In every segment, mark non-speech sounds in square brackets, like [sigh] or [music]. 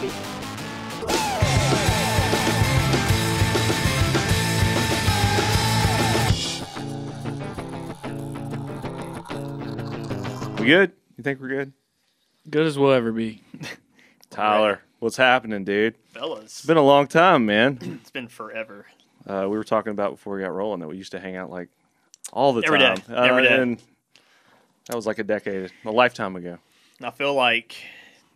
baby. We good? You think we're good? Good as we'll ever be. [laughs] Tyler, what's happening, dude? Fellas, It's been a long time, man. [clears throat] it's been forever. Uh, we were talking about before we got rolling that we used to hang out like all the Every day. time. Every Uh, day. And that was like a decade, a lifetime ago. And I feel like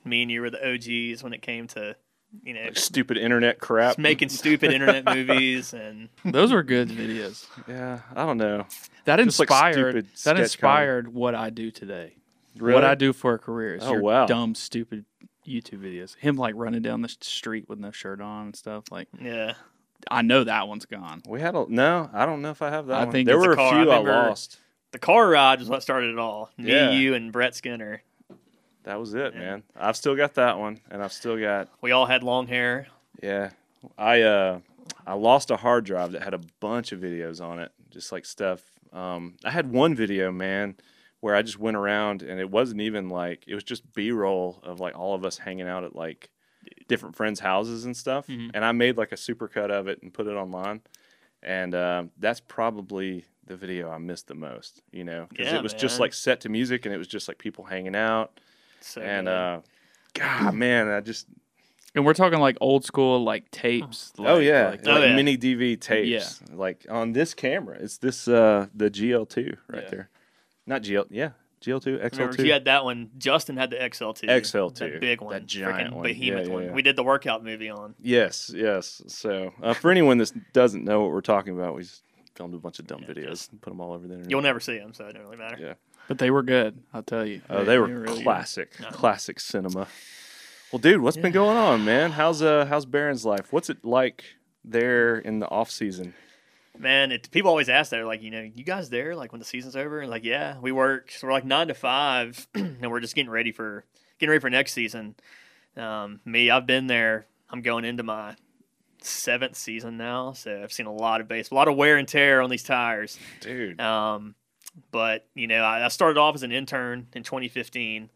me and you were the OGs when it came to, you know, Like stupid internet crap. making stupid internet [laughs] movies and Those were good videos. yeah, I don't know. That Just inspired. stupid that sketch inspired what I do today. Really? What I do for a career is Oh, your wow. dumb, stupid YouTube videos. Him like running down the street with no shirt on and stuff. Like yeah. I know that one's gone. We had a no. I don't know if I have that. I one. think there were a, car. I few I, remember- lost. The car ride is what started it all. Me, Yeah. you, and Brett Skinner. That was it, Yeah. man. I've still got that one, and I've still got We all had long hair. yeah. I uh, I lost a hard drive that had a bunch of videos on it, just like stuff. Um, I had one video, man, where I just went around, and it wasn't even like it was just B roll of like all of us hanging out at like different friends' houses and stuff. Mm-hmm. Mhm. And I made like a supercut of it and put it online, and um, that's probably the video I missed the most. You know, because Yeah, it was just like set to music, and it was just like people hanging out, So and good. uh, God, man, I just And we're talking like old school like tapes. oh like- yeah, like- Oh, like yeah. mini DV tapes, Yeah. like on this camera. It's this uh the GL2 right Yeah. there, not GL, yeah, GL2 Remember, XL2. you had that one. Justin had the XL2. XL2, That big one. that giant one. behemoth Yeah, yeah, one. We did the workout movie on. Yes, yes. So uh, for anyone that doesn't know what we're talking about, we just filmed a bunch of dumb Yeah, videos just- and put them all over the internet. You'll never see them, so it doesn't really matter. Yeah. But they were good. I'll tell you. Oh, they were really classic, No. classic cinema. Well, dude, what's been going on, man? How's uh how's Baron's life? What's it like there in the off season? Man, it, people always ask that. They're like, you know, you guys there? Like when the season's over? And like, yeah, we work. So we're like nine to five, [clears throat] and we're just getting ready for getting ready for next season. Um, me, I've been there. I'm going into my seventh season now, so I've seen a lot of base, a lot of wear and tear on these tires. Dude. Um, but you know, I, I started off as an intern in 2015.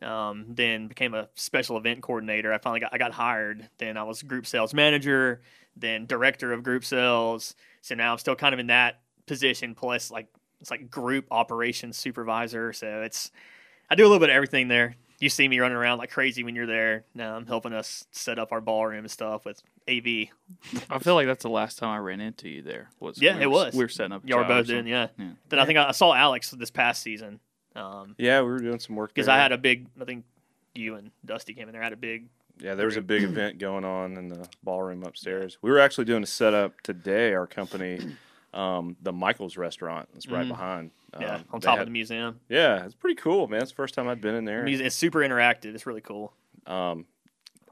Um, then became a special event coordinator. I finally got I got hired. Then I was group sales manager, then director of group sales. So now I'm still kind of in that position. Plus, like it's like group operations supervisor. So it's I do a little bit of everything there. You see me running around like crazy when you're there. Now I'm helping us set up our ballroom and stuff with AV. I feel like that's the last time I ran into you there. Was Yeah, we it was. We were setting up. Y'all were both doing, yeah. Yeah. Then I think I, I saw Alex this past season. Um, Yeah, we were doing some work because. I had a big. I think you and Dusty came in there. I had a big. Yeah, there was a big event going on in the ballroom upstairs. We were actually doing a setup today. Our company, um, the Michaels Restaurant, is right Mhm. behind. Yeah, Um, on top had- of the museum. Yeah, it's pretty cool, man. It's the first time I've been in there. Muse- It's super interactive. It's really cool. Um,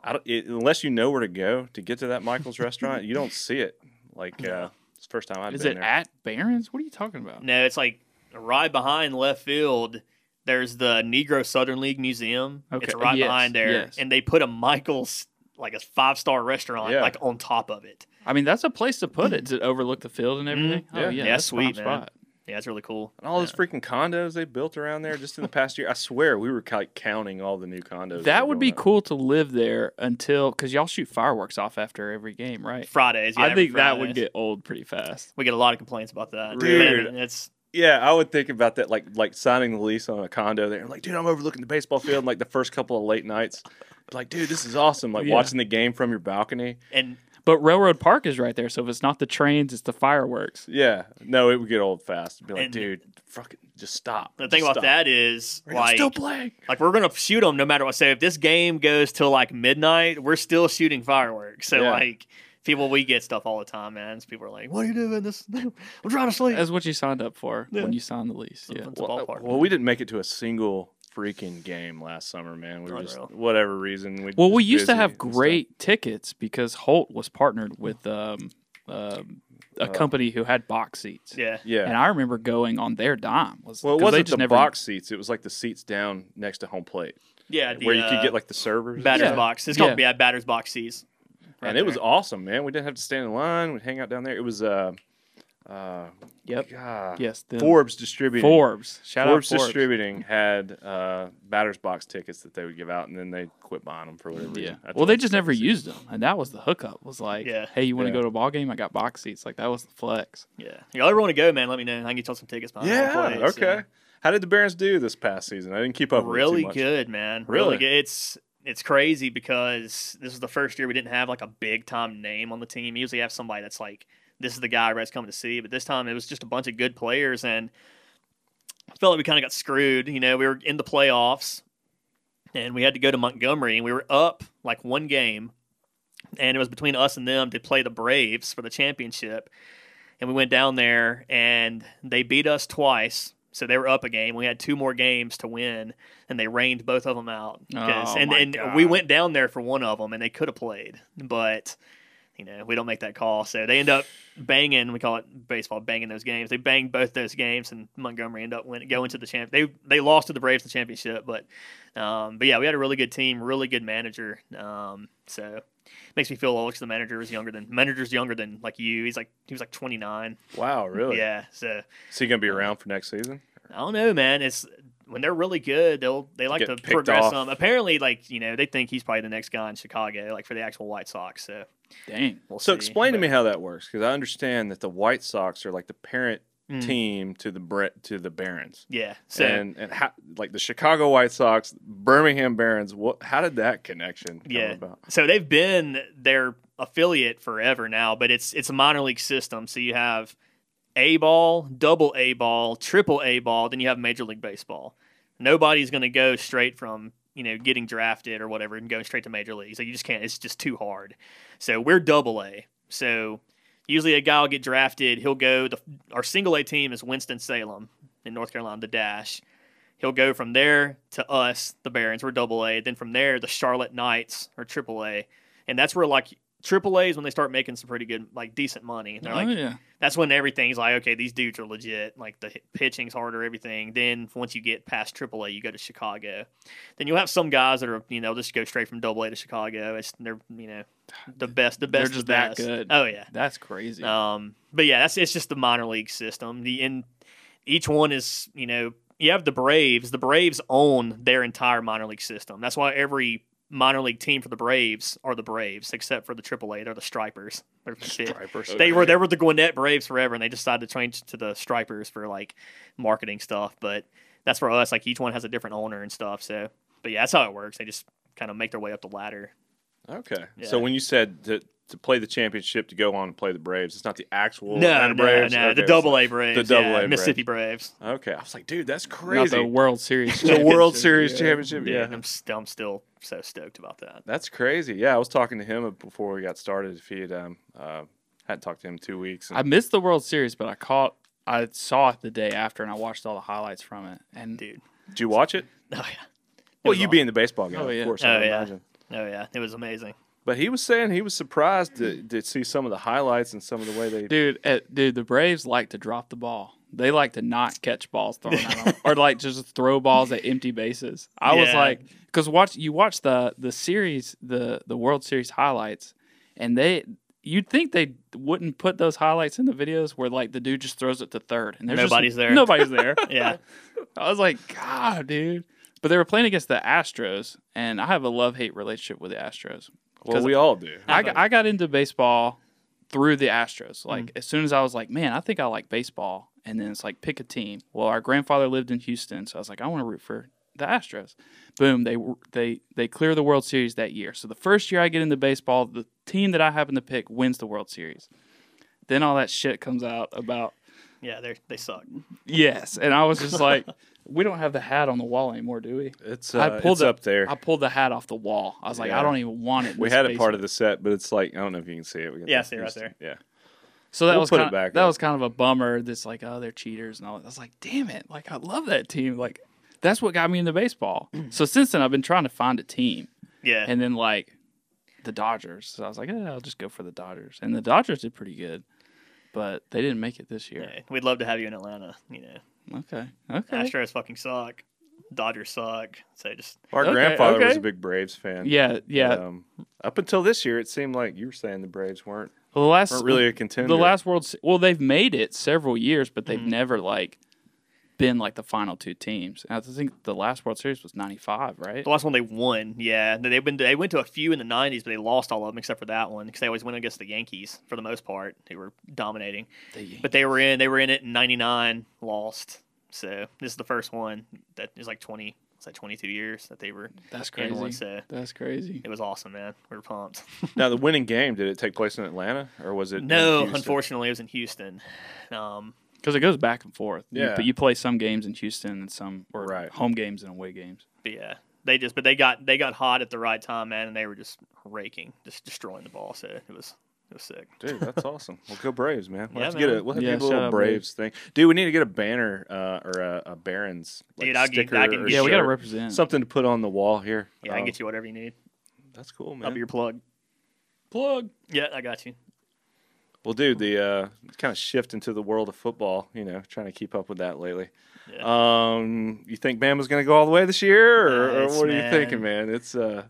I don't, it, unless you know where to go to get to that Michaels restaurant, you don't see it. Like uh, it's the first time I've Is been there. Is it at Barons'? What are you talking about? No, it's like right behind left field. There's the Negro Southern League Museum. Okay. It's right yes, behind there, yes. and they put a Michaels like a five star restaurant Yeah. like on top of it. I mean, that's a place to put it. Does it overlook the field and everything? Yeah. Oh yeah, Yeah, that's sweet, man. spot. Yeah, it's really cool. and all those freaking condos they built around there just in the past year. I swear we were like counting all the new condos. That would be going up. cool to live there until because y'all shoot fireworks off after every game, right? Fridays. Yeah, I every think that would get old pretty fast. We get a lot of complaints about that. Dude. But it's Yeah, I would think about that, like like signing the lease on a condo there. I'm like, dude, I'm overlooking the baseball field. And, like the first couple of late nights, like, dude, this is awesome. Like Yeah. watching the game from your balcony. and But Railroad Park is right there, so if it's not the trains, it's the fireworks. Yeah, no, it would get old fast. Be like, And- dude, fucking just stop. the thing Just about stop. that is Right now, like still playing. like we're gonna shoot them no matter what. So if this game goes till like midnight, we're still shooting fireworks. So Yeah. like people, we get stuff all the time, man. So people are like, "What are you doing? This [laughs] I'm trying to sleep." That's what you signed up for Yeah. when you signed the lease. Yeah. It's a Well, ballpark. well, we didn't make it to a single freaking game last summer, man. We were just Unreal. whatever reason. We Well, we used to have and stuff. great tickets because Holt was partnered with um, um, a Uh, company who had box seats. yeah, Yeah. And I remember going on their dime. Was, well, it 'cause they wasn't just the never- box seats. It was like the seats down next to home plate, yeah. The, where you could uh, get like the servers. and batter's stuff. box. It's called Yeah. yeah, batter's box seats. Right and it was awesome, man. We didn't have to stand in line. We'd hang out down there. It was uh, Uh, Yep. God. Yes. The Forbes distributing. Forbes. Shout Forbes out Forbes. distributing had uh, batters box tickets that they would give out, and then they quit buying them for whatever Yeah. reason. After Well, they like just never second used them, and that was the hookup. Was like, Yeah. hey, you want to Yeah. go to a ball game? I got box seats. Like that was the flex. Yeah, y'all ever want to go, man? Let me know. I can get y'all some tickets. behind Yeah. plate, so. Okay. How did the Barons do this past season? I didn't keep up. with too really much. good, man. Really? Really good. It's it's crazy because this is the first year we didn't have like a big time name on the team. We usually have somebody that's like, this is the guy everybody's coming to see. But this time it was just a bunch of good players, and I felt like we kind of got screwed. You know, we were in the playoffs, and we had to go to Montgomery, and we were up like one game, and it was between us and them to play the Braves for the championship. And we went down there, and they beat us twice. So they were up a game. We had two more games to win, and they rained both of them out. Oh, and and God. we went down there for one of them, and they could have played, but you know we don't make that call. So they end up banging. We call it baseball banging those games. They banged both those games, and Montgomery ended up winning, going to the champ. They they lost to the Braves in the championship, but um, but yeah, we had a really good team, really good manager. Um, so makes me feel old because the manager was younger than manager's younger than like you. He's like he was like twenty nine. Wow. Really? Yeah. So Is he gonna be around for next season? I don't know, man. It's when they're really good, they'll they like Get to progress them. Apparently, like you know, they think he's probably the next guy in Chicago, like for the actual White Sox. So Dang. we'll So see. explain to me how that works, because I understand that the White Sox are like the parent Mm. team to the Bre- to the Barons, Yeah. So and and how, like the Chicago White Sox, Birmingham Barons. What? How did that connection come Yeah. about? so they've been their affiliate forever now, but it's it's a minor league system. So you have A ball, double A ball, triple A ball, then you have Major League Baseball. Nobody's going to go straight from you know getting drafted or whatever and going straight to Major League. So you just can't. It's just too hard. So we're double A. So usually a guy will get drafted. He'll go. The, our single A team is Winston Salem in North Carolina, the Dash. He'll go from there to us, the Barons. We're double A. Then from there, the Charlotte Knights are triple A, and that's where like triple A is when they start making some pretty good, like decent money. They're oh like, yeah. that's when everything's like, okay, these dudes are legit. Like the pitching's harder, everything. Then once you get past triple A, you go to Chicago. Then you'll have some guys that are, you know, just go straight from Double A to Chicago. It's they're, you know, [sighs] the best, the They're best, just the that good. Oh yeah. That's crazy. Um, but yeah, that's it's just the minor league system. The and each one is, you know, you have the Braves. The Braves own their entire minor league system. That's why every minor league team for the Braves are the Braves, except for the AAA. They're the Stripers. They're the. Stripers. They were they were the Gwinnett Braves forever, and they decided to change to the Stripers for like marketing stuff. But that's for us. Like each one has a different owner and stuff. So, but yeah, that's how it works. They just kind of make their way up the ladder. Okay. Yeah. So when you said to to play the championship to go on and play the Braves, it's not the actual no, Atlanta no, Braves. no, Okay, the Double like- A Braves, the Double yeah, A Mississippi Braves. Okay, I was like, dude, that's Not crazy. the World [laughs] Series. the World Series yeah. championship. Yeah, Yeah, I'm, st- I'm still so stoked about that. that's crazy. Yeah, I was talking to him before we got started. If he had um uh, hadn't talked to him in two weeks. and- I missed the World Series, but I caught. I saw it the day after, and I watched all the highlights from it. And Dude. Did you watch it? Oh yeah. It Well, you awesome. being the baseball guy, Oh, yeah. of course. Oh, I yeah. imagine. Oh yeah, it was amazing. But he was saying he was surprised to, to see some of the highlights and some of the way they. dude, eh, dude, the Braves like to drop the ball. They like to not catch balls thrown at them, or like just throw balls at empty bases. I was like, because watch you watch the the series, the the World Series highlights, and they. You'd think they wouldn't put those highlights in the videos where like the dude just throws it to third and there's just- Nobody's there. Nobody's there. [laughs] Yeah. [laughs] I was like, God, dude. But they were playing against the Astros, and I have a love hate relationship with the Astros. Well, we all do. I got, I got into baseball through the Astros. Mm. Like as soon as I was like, man, I think I like baseball, and then it's like pick a team. Well, our grandfather lived in Houston, so I was like, I want to root for the Astros. Boom, they they they clear the World Series that year. So the first year I get into baseball, the team that I happen to pick wins the World Series. Then all that shit comes out about Yeah, they they suck. yes, and I was just like, [laughs] we don't have the hat on the wall anymore, do we? It's I uh, pulled it's the- up there. I pulled the hat off the wall. I was like, Yeah. I don't even want it. in we this had it part of the set, but it's like I don't know if you can see it. We got Yeah, see it right there. Yeah. So that We'll was put it kind back that up. was kind of a bummer. That's like, oh, they're cheaters and all. that. I was like, damn it! Like, I love that team. Like, that's what got me into baseball. [clears throat] so since then, I've been trying to find a team, Yeah. and then like the Dodgers. So I was like, yeah, I'll just go for the Dodgers, and the Dodgers did pretty good, but they didn't make it this year. yeah. We'd love to have you in Atlanta. You know, Okay, okay, Astros fucking suck. Dodgers suck. So just Our Okay, grandfather was a big Braves fan. yeah, yeah. Um, up until this year, it seemed like you were saying the Braves weren't. Well, the last weren't really a contender. the last World well, they've made it several years, but they've Mhm. never like been like the final two teams. And I think the last World Series was '95, right? The last one they won, yeah. They've been they went to a few in the '90s, but they lost all of them except for that one because they always went against the Yankees for the most part. They were dominating, but they were in they were in it in '99, lost. So this is the first one that is like 20, it's like 22 years that they were That's in one. crazy. So That's crazy. it was awesome, man. We were pumped. [laughs] now the winning game did it take place in Atlanta or was it? no, Houston? unfortunately, it was in Houston. Um, Because it goes back and forth. You- Yeah. but you play some games in Houston and some or Right. home games and away games. but yeah, they just but they got they got hot at the right time, man, and they were just raking, just destroying the ball. So it was it was sick. Dude, that's [laughs] awesome. Well, go Braves, man. We'll Yeah, have to get man. a we'll have Yeah, get a little out Braves thing. Dude, we need to get a banner uh, or a, a Barons like, Dude, I'll get- sticker I can or get Yeah, we got to represent. something to put on the wall here. Yeah, I can Um, get you whatever you need. That's cool, man. I'll be your plug. plug. Yeah, I got you. Well, dude, the uh, kind of shift into the world of football. You know, trying to keep up with that lately. Yeah. Um, you think Bama's going to go all the way this year, or, or what are you thinking, man? It's uh,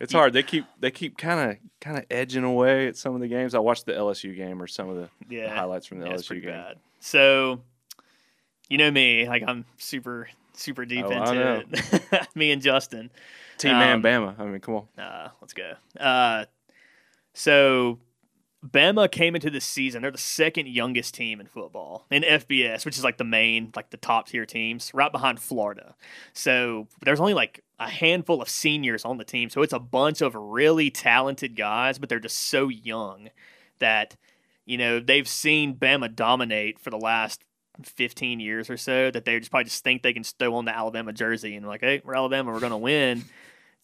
it's hard. They keep they keep kind of kind of edging away at some of the games. I watched the LSU game or some of the, the yeah, highlights from the yeah, LSU pretty game. bad. So, you know me, like I'm super super deep Oh, into it. [laughs] me and Justin. Team man, Um, Bama. I mean, come on. Uh, let's go. Uh, so Bama came into the season. They're the second youngest team in football in FBS, which is like the main, like the top tier teams, right behind Florida. So there's only like a handful of seniors on the team. So it's a bunch of really talented guys, but they're just so young that, you know, they've seen Bama dominate for the last 15 years or so that they just probably just think they can throw on the Alabama jersey and like, hey, we're Alabama, we're going to win.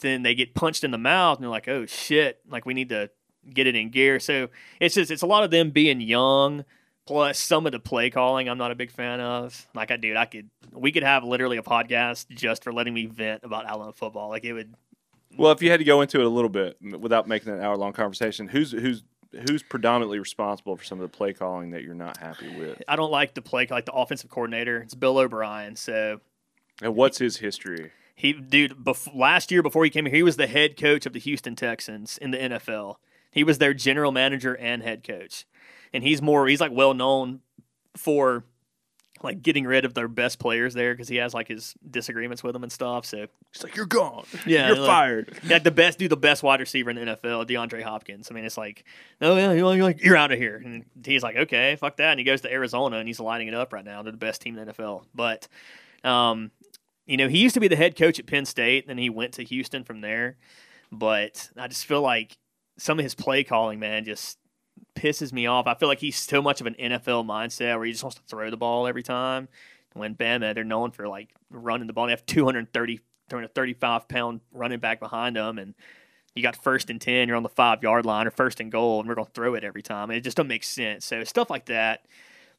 then they get punched in the mouth and they're like, oh shit, like we need to get it in gear. So it's just, it's a lot of them being young. Plus, some of the play calling, I'm not a big fan of. Like, I dude, I could, we could have literally a podcast just for letting me vent about Alabama football. Like, it would, Well, if you had to go into it a little bit without making an hour long conversation, who's who's who's predominantly responsible for some of the play calling that you're not happy with, I don't like the play, like the offensive coordinator. It's Bill O'Brien. So and what's his history? He, dude, bef- last year before he came here, he was the head coach of the Houston Texans in the NFL. He was their general manager and head coach, and he's more, he's like well known for like getting rid of their best players there because he has like his disagreements with them and stuff. So He's like, you're gone. Yeah, you're like- fired. yeah, the best do the best wide receiver in the NFL, DeAndre Hopkins. I mean, it's like, oh yeah, you're like, you're out of here. And he's like, okay, fuck that. And he goes to Arizona and he's lighting it up right now. They're the best team in the NFL. But, um, you know, he used to be the head coach at Penn State, then he went to Houston from there. But I just feel like some of his play calling, man, just pisses me off. I feel like he's so much of an NFL mindset where he just wants to throw the ball every time. When Bama, they're known for like running the ball. They have 230, 235 pound running back behind them, and you got first and 10, you're on the five yard line or first and goal, and we're going to throw it every time. It just doesn't make sense. So stuff like that.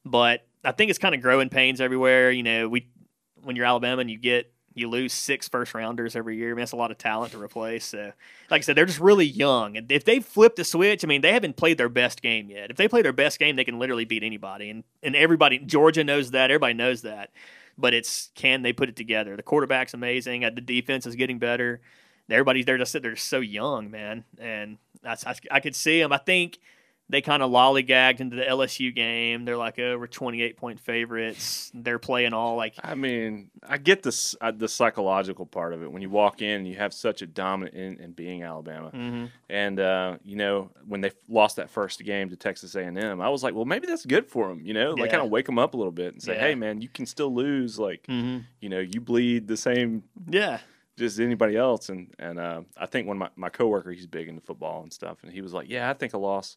But I think it's kind of growing pains everywhere. You know, we when you're Alabama and you get you lose six first rounders every year. I mean, that's a lot of talent to replace. So, like I said, they're just really young. And if they flip the switch, I mean, they haven't played their best game yet. If they play their best game, they can literally beat anybody. And and everybody, Georgia knows that. Everybody knows that. But it's can they put it together? The quarterback's amazing. The defense is getting better. Everybody's there just they're so young, man. And I, I could see them. I think they kind of lollygagged into the LSU game. They're like, oh, we're 28 point favorites. They're playing all like I mean, I get this uh, the psychological part of it. When you walk in, you have such a dominant in, in being Alabama, mhm. and uh, you know when they lost that first game to Texas A and M, I was like, well, maybe that's good for them. You know, like Yeah. kind of wake them up a little bit and say, Yeah. hey, man, you can still lose. Like, Mhm. you know, you bleed the same yeah. just anybody else. And and uh, I think when my my coworker, he's big into football and stuff, and he was like, yeah, I think a loss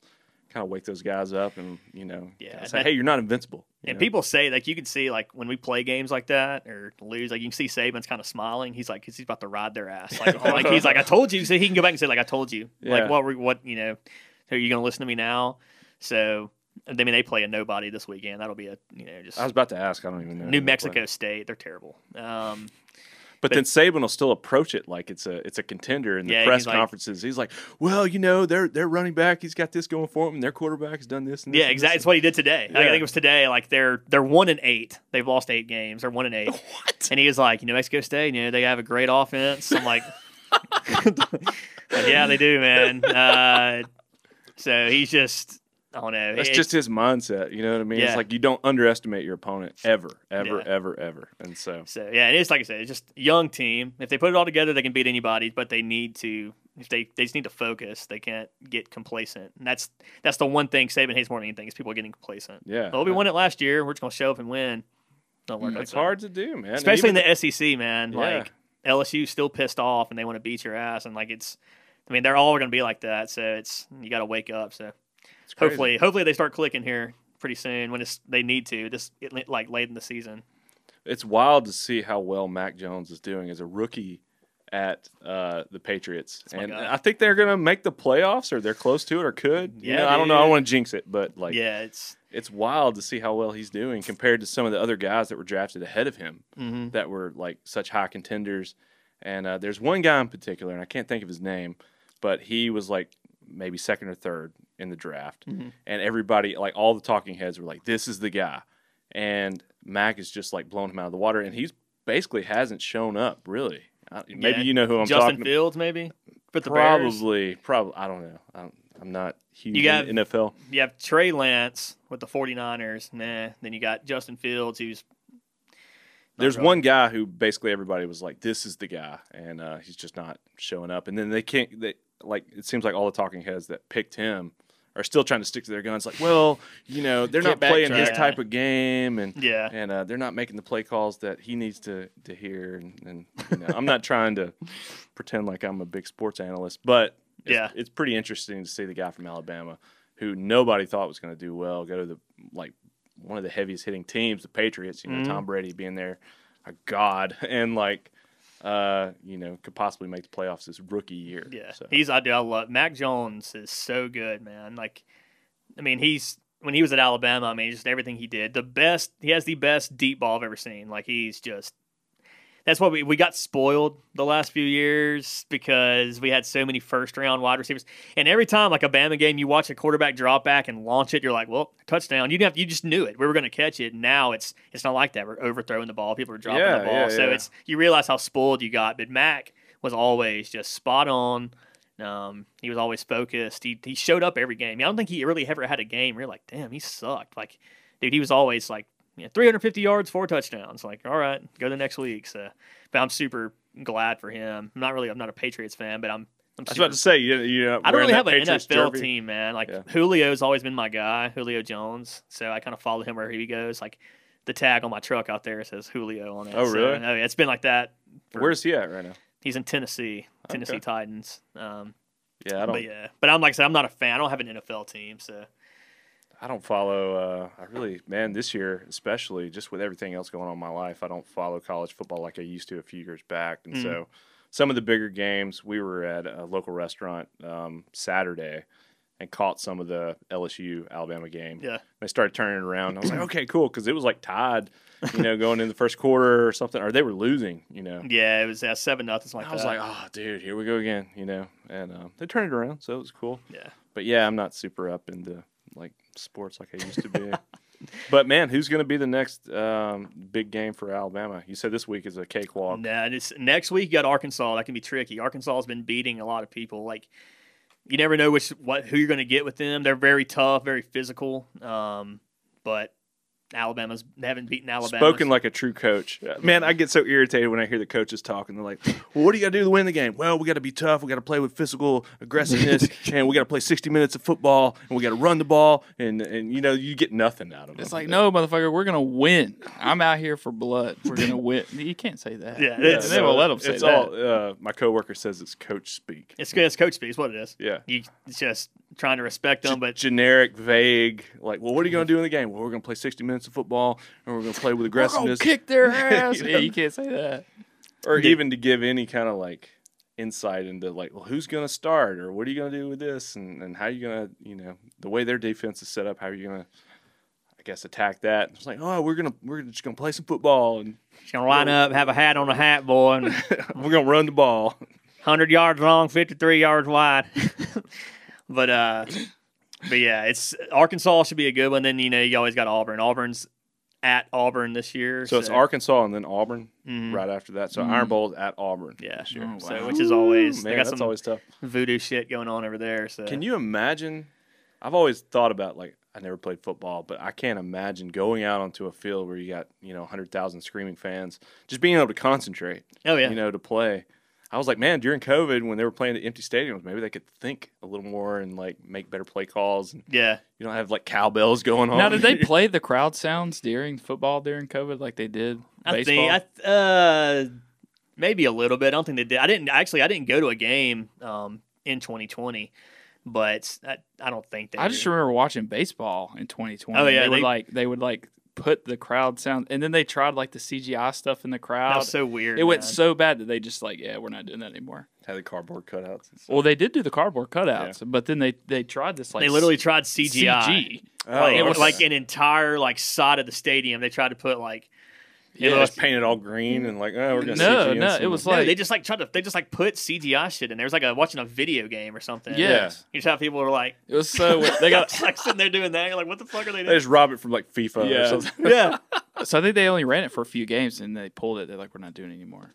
kind of wake those guys up and you know Yeah, say, that- hey, you're not invincible. you And know? people say like you can see like when we play games like that or lose, like you can see Saban's kind of smiling. He's like, 'cause he's about to ride their ass. Like, [laughs] like he's like, I told you. So he can go back and say like, I told you. Yeah. Like what? Were, what? You know? Are you gonna listen to me now? So I mean, they play a nobody this weekend. That'll be a you know just I was about to ask. I don't even know. New. Mexico State. They're terrible. Um, But, But- then Saban will still approach it like it's a it's a contender in the Yeah, press he's like- conferences. he's like, well, you know, they're they're running back, he's got this going for him, and their quarterback has done this. And this yeah, and exactly. this It's what he did today. I think it was today. Like they're they're one and eight. They've lost eight games. They're one and eight. [laughs] What? And he was like, you know, Mexico State, you know, they have a great offense. I'm like, like, [laughs] [laughs] yeah, they do, man. Uh, so he's just Oh, I don't. That's It- just his mindset. You know what I mean? Yeah. It's like you don't underestimate your opponent ever, ever, Yeah. ever, ever. And so So yeah, it is like I said, it's just young team. If they put it all together, they can beat anybody. But they need to, if they they just need to focus. They can't get complacent. And that's that's the one thing Saban hates more than anything is people getting complacent. yeah, Well, we won it last year. We're just gonna show up and win. Don't work mm, like It's that. hard to do, man. Especially even in the SEC, man. Yeah. Like LSU's still pissed off and they want to beat your ass, and like it's. I mean, they're all going to be like that. So it's you got to wake up. So it's. Hopefully, hopefully they start clicking here pretty soon when it's they need to. Just it, like late in the season. it's wild to see how well Mac Jones is doing as a rookie at uh, the Patriots, my and. I think they're gonna make the playoffs, or they're close to it, or could. You Yeah, know, I don't know. I don't want to jinx it, but like, yeah, it's. it's wild to see how well he's doing compared to some of the other guys that were drafted ahead of him hmm that were like such high contenders. And uh, there's one guy in particular, and I can't think of his name, but he was like maybe second or third in the draft, Mhm. and everybody, like all the talking heads, were like, "This is the guy," and Mac is just like blowing him out of the water, and he's basically hasn't shown up really. Uh, maybe Yeah, you know who I'm Justin talking Justin Fields, maybe. But the Bears, Probably, probably. I don't know. I don't, I'm not huge You got- in NFL. you have Trey Lance with the 49ers. Nah. Then you got Justin Fields, who's There's really- one guy who basically everybody was like, "This is the guy," and uh, he's just not showing up. And then they can't. They like it seems like all the talking heads that picked him are still trying to stick to their guns. Like, well, you know, they're not playing his type of game, and Yeah. and uh, they're not making the play calls that he needs to to hear. And, and you know, I'm not [laughs] trying to pretend like I'm a big sports analyst, but it's, Yeah. it's pretty interesting to see the guy from Alabama who nobody thought was going to do well go to the like one of the heaviest hitting teams, the Patriots. You know, Mhm. Tom Brady being there, a god, [laughs] and like. Uh, you know, could possibly make the playoffs this rookie year. Yeah, So. he's I do I love Mac Jones is so good, man. Like, I mean, he's when he was at Alabama. I mean, just everything he did, the best. He has the best deep ball I've ever seen. Like, he's just. That's why we, we got spoiled the last few years because we had so many first round wide receivers. And every time, like a Bama game, you watch a quarterback drop back and launch it, you're like, well, touchdown. You didn't have you just knew it. We were going to catch it. Now it's it's not like that. We're overthrowing the ball. People are dropping Yeah, the ball. yeah, so yeah. it's you realize how spoiled you got. But Mac was always just spot on. Um, he was always focused. He he showed up every game. I don't think he really ever had a game where you're like, damn, he sucked. Like, dude, he was always like, you know, 350 yards, four touchdowns. Like, all right, go the next week. So, but I'm super glad for him. I'm not really, I'm not a Patriots fan, but I'm. I'm I was about to say, you, you know, I don't really have an Patriots NFL jersey. team, man. Like Yeah. Julio's always been my guy, Julio Jones. So I kind of follow him wherever he goes. Like the tag on my truck out there says Julio on it. Oh, So, really? yeah, it's been like that. for- Where's he at right now? he's in Tennessee, Tennessee Okay. Titans. Um, Yeah, I don't. but yeah, but I'm like I said, I'm not a fan. I don't have an NFL team, so I don't follow. Uh, I really, man, this year especially, just with everything else going on in my life, I don't follow college football like I used to a few years back. And Mm. so, some of the bigger games, we were at a local restaurant um, Saturday and caught some of the LSU Alabama game. yeah, They started turning it around. I was like, [clears throat] okay, cool, because it was like tied, you know, going in the first quarter or something, or they were losing, you know. yeah, it was uh, seven nothing like I was like, oh, dude, here we go again, you know. And um, they turned it around, so it was cool. yeah, But yeah, I'm not super up into like sports like I used to be. [laughs] but man, who's going to be the next um, big game for Alabama? You said this week is a cakewalk. nah, it's, next week you got Arkansas. That can be tricky. Arkansas has been beating a lot of people. Like you never know which what who you're going to get with them. They're very tough, very physical. Um, but Alabama's they haven't beaten Alabama. Spoken like a true coach. Man, I get so irritated when I hear the coaches talking. They're like, well, what do you got to do to win the game? Well, we got to be tough. We got to play with physical aggressiveness, [laughs] and we got to play 60 minutes of football, and we got to run the ball, and and you know you get nothing out of it. It's like, no, motherfucker, we're gonna win. I'm out here for blood. We're gonna win. [laughs] You can't say that. Yeah, they it's- won't let them say it's that. all. Uh, my coworker says it's coach speak. it's it's coach speak. Is what it is. Yeah. You it's just trying to respect them, but generic, vague. Like, well, what are you going to do in the game? Well, we're going to play 60 minutes of football, and we're going to play with aggressiveness, kick their [laughs] ass. You yeah, you can't say that. or Yeah. even to give any kind of like insight into like, well, who's going to start, or what are you going to do with this, and and how are you going to, you know, the way their defense is set up, how are you going to, I guess, attack that? It's like, oh, we're gonna we're just going to play some football, and she's gonna line up, have a hat on a hat, boy, and [laughs] we're going to run the ball. hundred yards long, fifty three yards wide. [laughs] but uh, but yeah, it's Arkansas should be a good one. Then you know you always got Auburn. Auburn's at Auburn this year, So it's Arkansas and then Auburn Mhm. right after that. So Mhm. Iron Bowl is at Auburn. Yeah, this year. Oh, So wow. which is always Man, that's some always tough. voodoo shit going on over there. So Can you imagine? I've always thought about like I never played football, but I can't imagine going out onto a field where you got you know hundred thousand screaming fans, just being able to concentrate. Oh yeah. You know, to play. I was like, man, during COVID when they were playing at empty stadiums, maybe they could think a little more and like make better play calls. And yeah. you don't have like cowbells going on. Now, did they [laughs] play the crowd sounds during football during COVID like they did I baseball? think I th- uh maybe a little bit. I don't think they did. I didn't actually. I didn't go to a game um in 2020, but I, I don't think they. I just did. remember watching baseball in 2020. Oh, yeah, they would they- like they would like put the crowd sound, and then they tried like the CGI stuff in the crowd. that was so weird. it went so bad that they just like, yeah, we're not doing that anymore. had the cardboard cutouts. And stuff. Well, they did do the cardboard cutouts, but then they they tried this like they literally tried CGI. CG. Oh, like, it was- like an entire like side of the stadium. They tried to put like yeah, Yeah. just painted all green and like, oh, we're gonna No, CG no, it was no, like they just like tried to they just like put CGI shit in there. It was like a, watching a video game or something. Yeah, You just have people who are like it was so they got just [laughs] like sitting there doing that. You're like, what the fuck are they doing? they just rob it from like FIFA Yeah. or something. [laughs] yeah. [laughs] so I think they only ran it for a few games and they pulled it. They're like, we're not doing it anymore.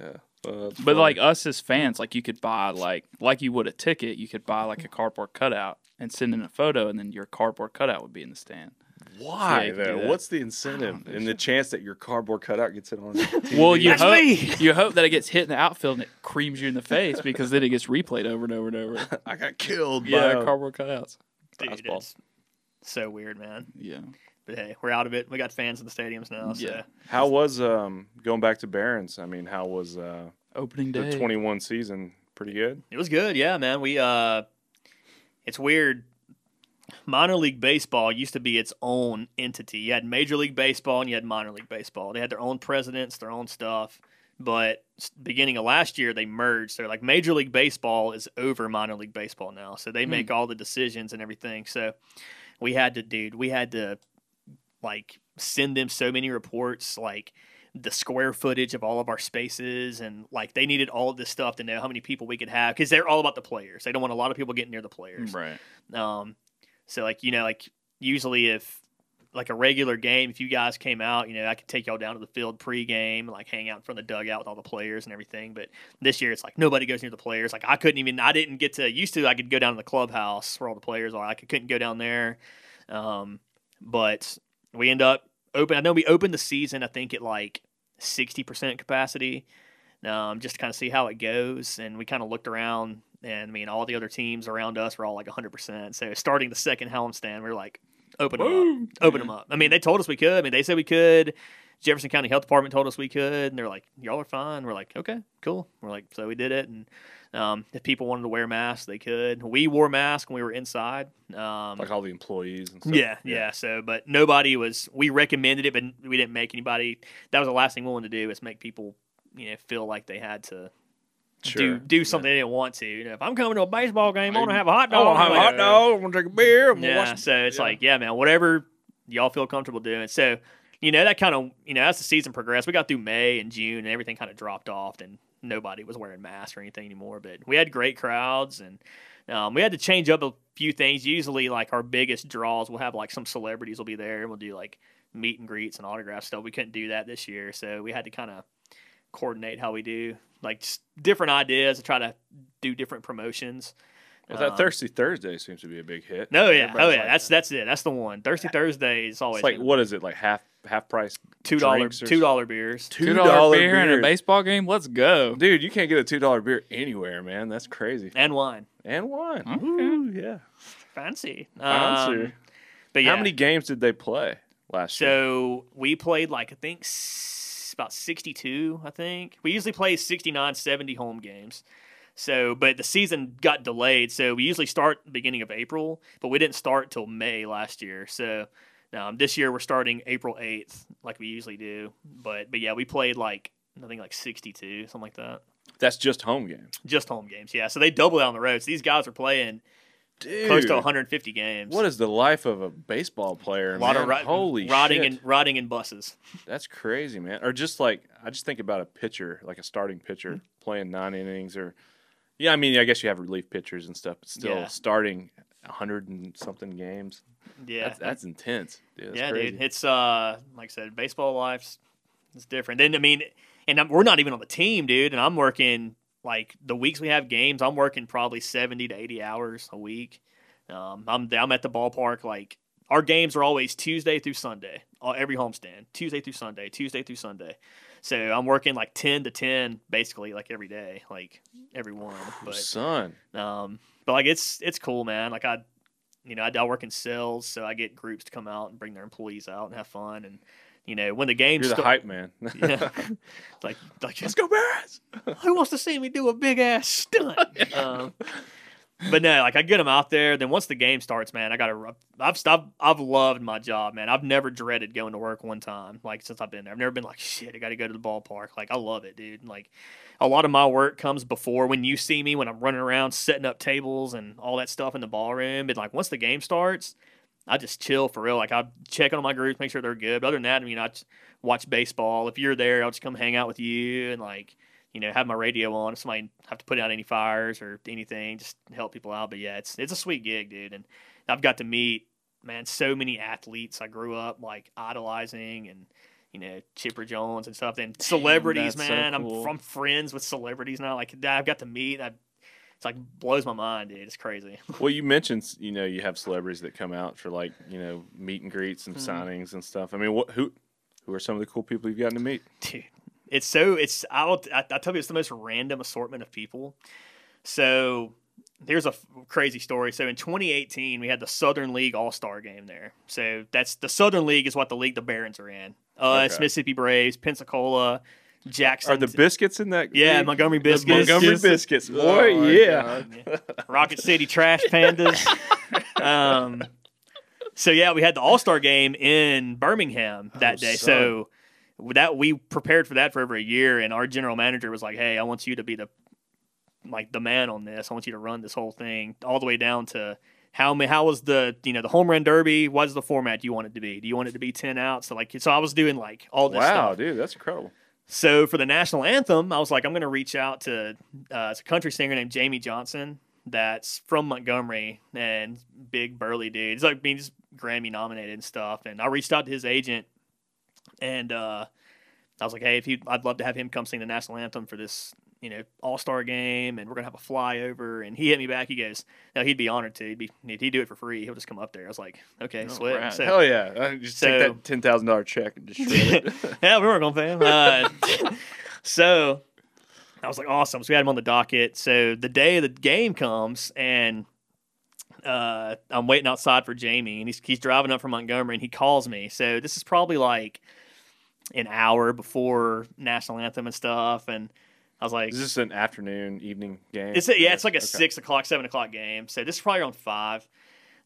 yeah. Uh, But funny. like us as fans, like you could buy like like you would a ticket, you could buy like a cardboard cutout and send in a photo, and then your cardboard cutout would be in the stand. Why Yeah, you could do though? What's the incentive and the chance that your cardboard cutout gets hit on? [laughs] TV? Well, you That's hope me. you hope that it gets hit in the outfield and it creams you in the face because then it gets replayed over and over and over. [laughs] I got killed. Yeah, by a- cardboard cutouts. Dude, it's so weird, man. Yeah. But hey, we're out of it. We got fans in the stadiums now. So. Yeah. How was um going back to Barons? I mean, how was uh Opening the day. 21 season? Pretty good. It was good, yeah, man. We uh it's weird. Minor league baseball used to be its own entity. You had Major League Baseball and you had minor league baseball. They had their own presidents, their own stuff. But beginning of last year, they merged. So like Major League Baseball is over minor league baseball now. So they Hmm. make all the decisions and everything. So we had to, dude, we had to like send them so many reports, like the square footage of all of our spaces, and like they needed all of this stuff to know how many people we could have because they're all about the players. They don't want a lot of people getting near the players. Right. Um, so like you know, like usually if like a regular game, if you guys came out, you know, I could take y'all down to the field pregame, like hang out in front of the dugout with all the players and everything. But this year, it's like nobody goes near the players. Like I couldn't even, I didn't get to. Used to, I could go down to the clubhouse where all the players are. I could, couldn't go down there. Um, but we end up open. I know we opened the season. I think at like sixty percent capacity, um, just to kind of see how it goes. And we kind of looked around, and I mean, all the other teams around us were all like hundred percent. So starting the second homestand, we are like, open them up, open them up. I mean, they told us we could. I mean, they said we could. Jefferson County Health Department told us we could, and they're like, "Y'all are fine." We're like, "Okay, cool." We're like, so we did it, and um, if people wanted to wear masks, they could. We wore masks when we were inside. Um, Like all the employees and stuff. yeah, yeah. So, but nobody was. We recommended it, but we didn't make anybody. That was the last thing we wanted to do is make people, you know, feel like they had to Sure. do do something they didn't want to. You know, if I'm coming to a baseball game, I want to have a hot dog. Oh, have a hot dog. I'm gonna drink a beer. I'm Yeah. watch. So it's yeah. like, yeah, man, whatever y'all feel comfortable doing. So, you know, that kind of, you know, as the season progressed, we got through May and June, and everything kind of dropped off, and nobody was wearing masks or anything anymore. But we had great crowds, and um, we had to change up a few things. Usually, like our biggest draws, we'll have like some celebrities will be there, and we'll do like meet and greets and autograph stuff. We couldn't do that this year, so we had to kind of coordinate how we do like just different ideas to try to do different promotions. Well, that Um, Thirsty Thursday seems to be a big hit. no, yeah, oh yeah, like that's that. that's it. That's the one. Thirsty Thursday is always It's like what is it? Like half half price two dollar drinks two dollar beers. Two dollar beer in a baseball game. Let's go. Dude, you can't get a two dollar beer anywhere, man. That's crazy. and wine. And wine. Okay. Ooh, yeah. Fancy. Fancy. Um, but yeah, How many games did they play last year? So we played like I think s- about 62, I think. We usually play 69, 70 home games. So, but the season got delayed. So we usually start the beginning of April, but we didn't start till May last year. So um, this year we're starting April 8th, like we usually do. But but yeah, we played like I think like 62, something like that. That's just home games. Just home games, yeah. So they double down the road. So these guys are playing Dude, close to 150 games. What is the life of a baseball player? a lot man? of ri- holy riding shit. in riding in buses. That's crazy, man. Or just like I just think about a pitcher, like a starting pitcher Mm-hmm. playing nine innings, or yeah, I mean, I guess you have relief pitchers and stuff, but still Yeah. starting hundred and something games. Yeah, That's, that's intense. Dude, that's yeah, crazy. dude. It's uh, like I said, baseball life's it's different. Then I mean, and I'm, we're not even on the team, dude. And I'm working like the weeks we have games. I'm working probably seventy to eighty hours a week. Um, I'm I'm at the ballpark like our games are always Tuesday through Sunday. all- Every homestand, Tuesday through Sunday, Tuesday through Sunday. So I'm working like ten to ten, basically like every day, like every one. But Son, um, but like it's it's cool, man. Like I, you know, I, I work in sales, so I get groups to come out and bring their employees out and have fun. And you know, when the game you're the hype man. [laughs] yeah, [laughs] like like Let's go Bears. [laughs] who wants to see me do a big ass stunt? um, but no, like I get them out there. Then once the game starts, man, I gotta. I've stopped. I've loved my job, man. I've never dreaded going to work one time. Like since I've been there, I've never been like shit. I got to go to the ballpark. Like I love it, dude. Like a lot of my work comes before when you see me when I'm running around setting up tables and all that stuff in the ballroom. But like once the game starts, I just chill for real. Like I check on my groups, make sure they're good. But other than that, I mean, I watch baseball. If you're there, I'll just come hang out with you and like you know have my radio on if somebody have to put out any fires or anything, just help people out. But yeah, it's it's a sweet gig, dude. And I've got to meet man so many athletes I grew up like idolizing and. You know Chipper Jones and stuff, and celebrities, so man. cool. I'm I'm friends with celebrities now. Like that I've got to meet. I, it's like blows my mind, dude. It's crazy. [laughs] Well, you mentioned you know you have celebrities that come out for like you know meet and greets and Mhm. signings and stuff. I mean, what who who are some of the cool people you've gotten to meet? dude it's so it's I'll, I, I tell you it's the most random assortment of people so here's a f- crazy story so in 2018 we had the southern league all-star game there so that's the southern league is what the league the barons are in us Okay. mississippi braves pensacola jackson Are the biscuits in that? yeah league? montgomery The biscuits Montgomery biscuits, Oh boy, my yeah. Rocket City Trash Pandas. [laughs] um, so yeah, we had the All Star game in Birmingham that Oh, day. son. So that we prepared for that for over a year, and our general manager was like, "Hey, I want you to be the like the man on this. I want you to run this whole thing all the way down to." How ma- how was the you know the home run derby? What's the format you want it to be? Do you want it to be ten outs? So like so I was doing like all this Wow, stuff. dude, that's incredible. So for the national anthem, I was like, I'm going to reach out to uh, it's a country singer named Jamey Johnson that's from Montgomery and big burly dude. He's like being just Grammy nominated and stuff. And I reached out to his agent and uh, I was like, hey, if he, I'd love to have him come sing the national anthem for this, you know, All Star game, and we're gonna have a flyover. And he hit me back. He goes, no, he'd be honored to. He'd be, he'd do it for free. He'll just come up there. I was like, okay, Oh, sweet. So, Hell yeah! Uh, just so- take that ten thousand dollar check and just shred it. [laughs] [laughs] yeah, we weren't gonna pay him. Uh, [laughs] so I was like, awesome. So we had him on the docket. So the day the game comes, and uh, I'm waiting outside for Jamey, and he's he's driving up from Montgomery, and he calls me. So this is probably like an hour before national anthem and stuff, and I was like, Is this an afternoon, evening game? it's a, yeah, it's like a Okay. six o'clock, seven o'clock game. So this is probably around five.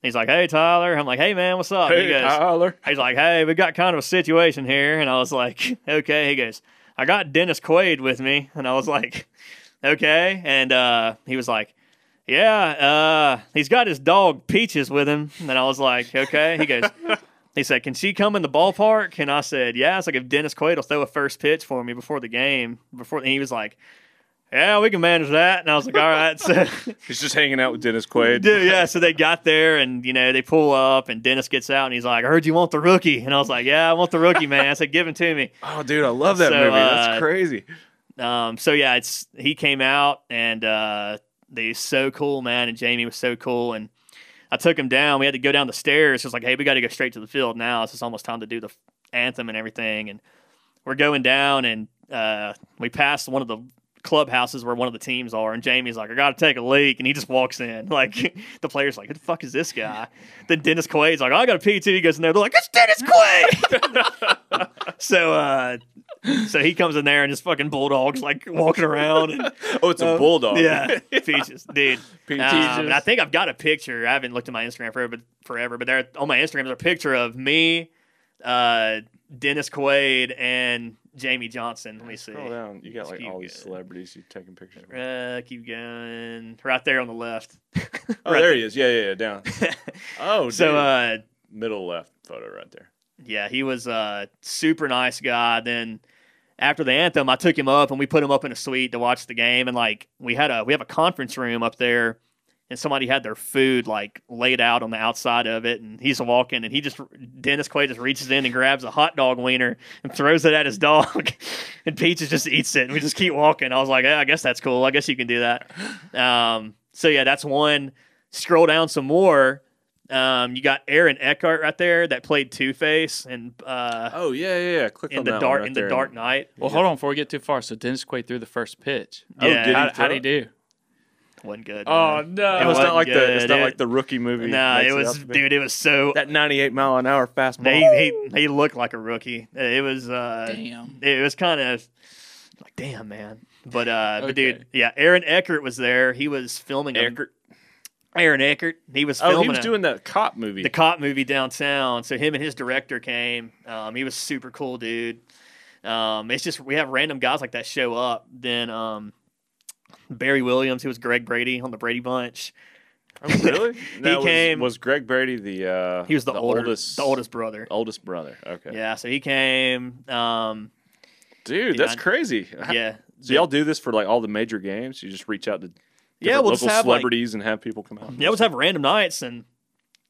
He's like, hey Tyler. I'm like, hey man, what's up? Hey, he goes, Tyler. He's like, "Hey, we got kind of a situation here," and I was like, [laughs] "Okay." He goes, "I got Dennis Quaid with me," and I was like, [laughs] "Okay," and uh, he was like, "Yeah, uh, he's got his dog Peaches with him," and I was like, "Okay." He goes. [laughs] He said, "Can she come in the ballpark?" And I said, "Yeah." It's like if Dennis Quaid will throw a first pitch for me before the game, before and he was like, "Yeah, we can manage that." And I was like, "All right." [laughs] So He's just hanging out with Dennis Quaid. Dude, yeah. So they got there, and you know they pull up, and Dennis gets out, and he's like, "I heard you want the rookie," and I was like, "Yeah, I want the rookie, man." I said, "Give him to me." [laughs] Oh, dude, I love that So, movie. uh, That's crazy. Um, so yeah, it's he came out, and uh, they so cool, man, and Jamey was so cool, and I took him down. We had to go down the stairs. It was like, "Hey, we got to go straight to the field now. It's almost time to do the anthem and everything." And we're going down, and uh, we passed one of the clubhouses where one of the teams are, and Jamey's like, "I got to take a leak," and he just walks in. [laughs] Like the players like, "Who the fuck is this guy?" then Dennis Quaid's like, "I got a pee too." He goes in there. They're like, "It's Dennis Quaid." [laughs] so, uh, so he comes in there and his fucking bulldogs like walking around. And, [laughs] Oh, it's a uh, bulldog. Yeah, peaches, dude. Peaches. Um, and I think I've got a picture. I haven't looked at my Instagram forever, but forever, but there on my Instagram there's a picture of me, uh, Dennis Quaid, and Jamey Johnson. Let me see. Scroll down. You got Let's like all these going. celebrities you're taking pictures of. Uh, keep going. Right there on the left. [laughs] Oh, Right there he is. Yeah, yeah, yeah. Down. [laughs] Oh, so, dude. uh, middle left photo right there. yeah, he was a super nice guy. Then after the anthem, I took him up and we put him up in a suite to watch the game. And like we had a we have a conference room up there, and somebody had their food like laid out on the outside of it. And he's walking, and he just Dennis Quaid just reaches in and grabs a hot dog wiener and throws it at his dog, [laughs] and Peaches just eats it. And we just keep walking. I was like, yeah, I guess that's cool. I guess you can do that. Um, so yeah, that's one. scroll down some more. Um, you got Aaron Eckhart right there that played Two Face and uh, Oh yeah, yeah. yeah. Click in on the that dark one right in the there. Dark Knight. Well, hold on before we get too far. So Dennis Quaid threw the first pitch. Oh, Yeah. did he How, throw how'd he do? Wasn't good. Oh man. no! It it's wasn't not like the it's not It- like the rookie movie. No, it was out to be. dude. It was so. that 98 mile an hour fastball. He, he he looked like a rookie. It was uh, Damn. it was kind of like damn man. But uh, but dude, yeah, Aaron Eckhart was there. He was filming a- Eckhart. Aaron Eckhart. He was Oh, he was a- doing the cop movie. the cop movie downtown. So him and his director came. Um, he was super cool, dude. Um, it's just we have random guys like that show up. Then um, Barry Williams, he was Greg Brady on the Brady Bunch. oh, really? [laughs] He came- Was Greg Brady the? Uh, He was the, older, oldest, the oldest brother. oldest brother. Okay. Yeah, so he came. Um, Dude, that's I- crazy. Yeah, So y'all do this for like all the major games? You just reach out to yeah. We'll local have like celebrities and have people come out. yeah, we'll have random nights and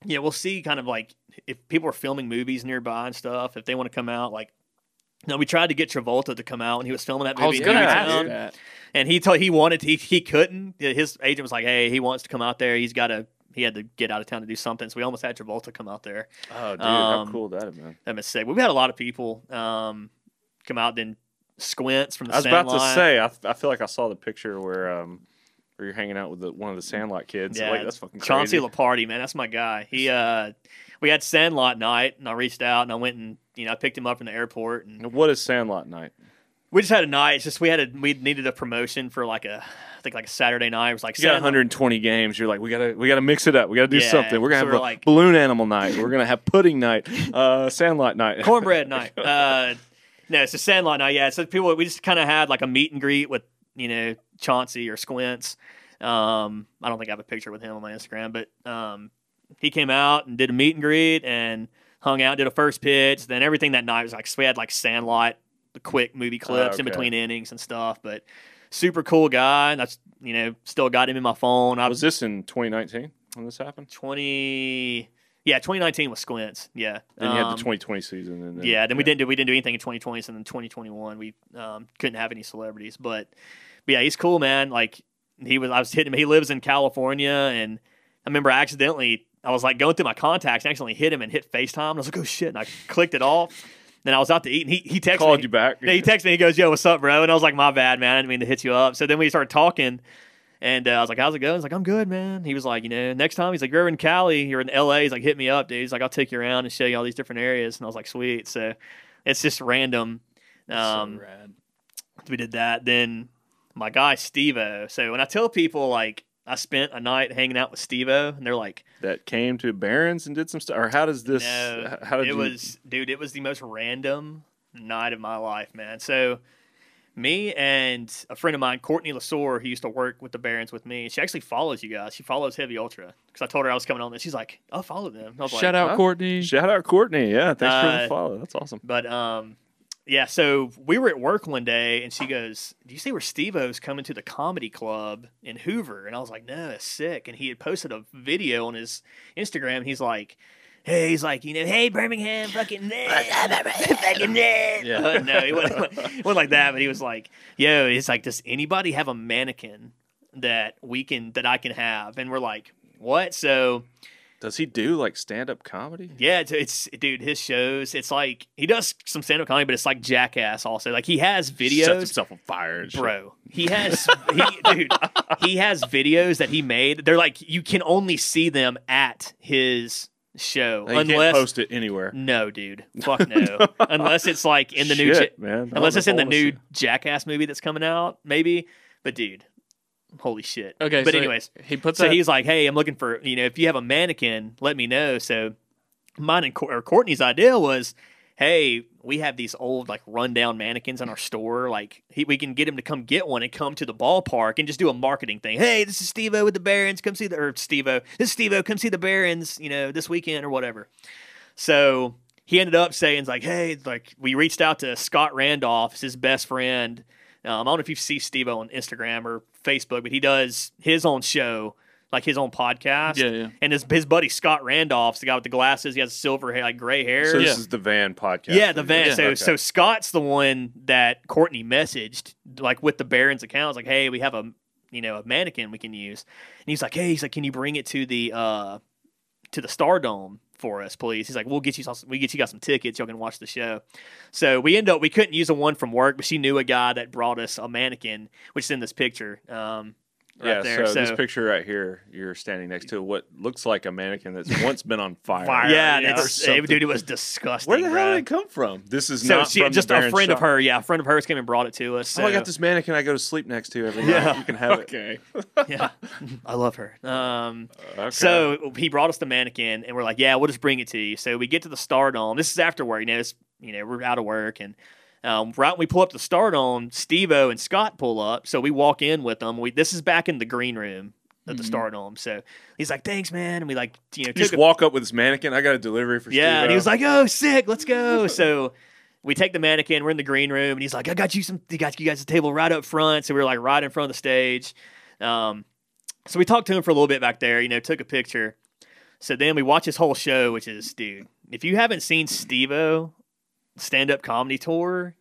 yeah, we'll see kind of like if people are filming movies nearby and stuff. If they want to come out, like. No, we tried to get Travolta to come out and he was filming that I was movie. gonna ask that. And he told he wanted to, he, he couldn't. His agent was like, "Hey, he wants to come out there. He's got to he had to get out of town to do something." So we almost had Travolta come out there. Oh, dude, Um, how cool that been? That mistake. We've had a lot of people um, come out. Then Squints from the I was about to say, I, I feel like I saw the picture where um where you're hanging out with the, one of the Sandlot kids. Yeah, like, that's fucking crazy. Chauncey. Leopardi, man, that's my guy. He uh, we had Sandlot night, and I reached out and I went and you know I picked him up from the airport, and What is Sandlot night? We just had a night. It's just we had a we needed a promotion for like a I think like a Saturday night. It was like You got Sandlot- 120 games. You're like, we gotta, we gotta mix it up. We gotta do Yeah, something. We're gonna so have we're a like- balloon animal night. We're gonna have pudding night, uh, Sandlot night, cornbread night. [laughs] Uh, no, it's a Sandlot night. Yeah, so people we just kind of had like a meet and greet with you know Chauncey or Squints. Um, I don't think I have a picture with him on my Instagram, but um, he came out and did a meet and greet and hung out, did a first pitch. Then everything that night was like so we had like Sandlot, the quick movie clips in okay. between innings and stuff. But super cool guy. And that's you know still got him in my phone. I Was this in 2019 when this happened? twenty. Yeah, 2019 was Squints. Yeah. Then you had the Um, 2020 season, and then, yeah, then we didn't do we didn't do anything in 2020. So then 2021 we um, couldn't have any celebrities. But, but yeah, he's cool, man. Like he was, I was hitting him. He lives in California, and I remember I accidentally I was like going through my contacts, and accidentally hit him and hit FaceTime. And I was like, oh shit! And I clicked it off. Then I was out to eat, and he he texted called me. you back. Yeah, he texted me. He goes, "Yo, what's up, bro?" And I was like, "My bad, man. I didn't mean to hit you up." So then we started talking, and uh, I was like, "How's it going?" He's like, "I'm good, man." He was like, "You know, next time he's like, you're in Cali, you're in LA." He's like, "Hit me up, dude." He's like, "I'll take you around and show you all these different areas." And I was like, "Sweet." So it's just random. Um, so rad. we did that. Then my guy Stevo. So when I tell people like I spent a night hanging out with Stevo, and they're like, that came to Barons and did some stuff. Or how does this? No, how did it you? was, dude. It was the most random night of my life, man. So, me and a friend of mine, Courtney Lasore, who used to work with the Barons with me, she actually follows you guys. She follows Heavy Ultra because I told her I was coming on this. She's like, "I'll follow them." I was Shout like, out huh? Courtney. Shout out Courtney. Yeah, thanks for Uh, the follow. That's awesome. But um, yeah. So we were at work one day, and she goes, "Do you see where Steve-O's coming to the comedy club in Hoover?" And I was like, "No, it's sick." And he had posted a video on his Instagram. And he's like. Hey, he's like, you know, hey Birmingham, fucking, [laughs] fucking, Yeah. No, he wasn't, he [laughs] wasn't like that, but he was like, yo, he's like, does anybody have a mannequin that we can, that I can have? And we're like, what? So Does he do like stand up comedy? yeah, it's, it's dude, his shows. It's like he does some stand up comedy, but it's like Jackass. Also, like he has Sets videos, himself on fire, bro. He has, he, dude, he has videos that he made. They're like you can only see them at his show, He can't unless post it anywhere. no, dude, fuck [laughs] no, unless it's like in the new, Shit, Ja- man. Unless it's in the new Jackass movie that's coming out, maybe. But dude, holy shit. Okay, but so anyways, he puts so that. he's like, "Hey, I'm looking for you know if you have a mannequin, let me know." So mine and or Courtney's idea was, "Hey, we have these old like rundown mannequins in our store. Like he, we can get him to come get one and come to the ballpark and just do a marketing thing. Hey, this is Stevo with the Barons. Come see the or Stevo. This is Stevo. Come see the Barons. You know this weekend or whatever." So he ended up saying like, "Hey, like we reached out to Scott Randolph, his best friend." Um, I don't know if you see Steve on Instagram or Facebook, but he does his own show, like his own podcast. yeah, yeah. And his his buddy Scott Randolph's the guy with the glasses. He has silver hair, like gray hair. So Yeah. this is the van podcast. yeah, the van. Yeah. So Okay. so Scott's the one that Courtney messaged, like with the Barons account. It's like, hey, we have a you know, a mannequin we can use. And he's like, hey, he's like, can you bring it to the uh to the Stardome for us, please? He's like, we'll get you some, we get you got some tickets. Y'all can watch the show. So we end up we couldn't use the one from work, but she knew a guy that brought us a mannequin, which is in this picture. Um, right yeah, there. so, So, this picture right here, you're standing next to what looks like a mannequin that's [laughs] once been on fire. fire. Yeah, or it's, something. dude, it was disgusting. Where the hell did it come from? This is So not she, from just the a Baron friend of shop. her, yeah, a friend of hers came and brought it to us. So, Oh, I got this mannequin I go to sleep next to every Yeah. night. You can have it. Okay. [laughs] yeah, I love her. Um, okay. So he brought us the mannequin, and we're like, "Yeah, we'll just bring it to you." So we get to the Stardome. This is after work, you know. It's, you know, we're out of work, and um, right when we pull up to Stardome, Steve-O and Scott pull up. So we walk in with them. We this is back in the green room at the Stardome. So he's like, "Thanks, man," and we like, you know, just a, walk up with this mannequin. I got a delivery for yeah, and Steve-O. he was like, "Oh, sick, let's go." [laughs] so. We take the mannequin. We're in the green room, and he's like, "I got you some. You got you guys a table right up front." So we were like right in front of the stage. Um, so we talked to him for a little bit back there. You know, took a picture. So then we watch his whole show, which is, dude, if you haven't seen Steve-O stand up comedy tour,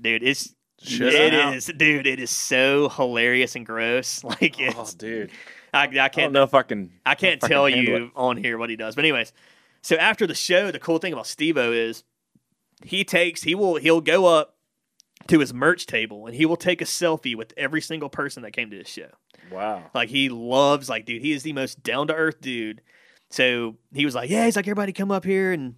dude, it's Shut it is, dude, it is so hilarious and gross. [laughs] Like Oh, dude. I, I I don't can't know if I can. I can't I can tell handle you on here what he does. But anyways, so after the show, the cool thing about Steve-O is he takes he will he'll go up to his merch table and he will take a selfie with every single person that came to his show. Wow. Like he loves like dude, he is the most down to earth dude. So he was like, Yeah, he's like, everybody come up here and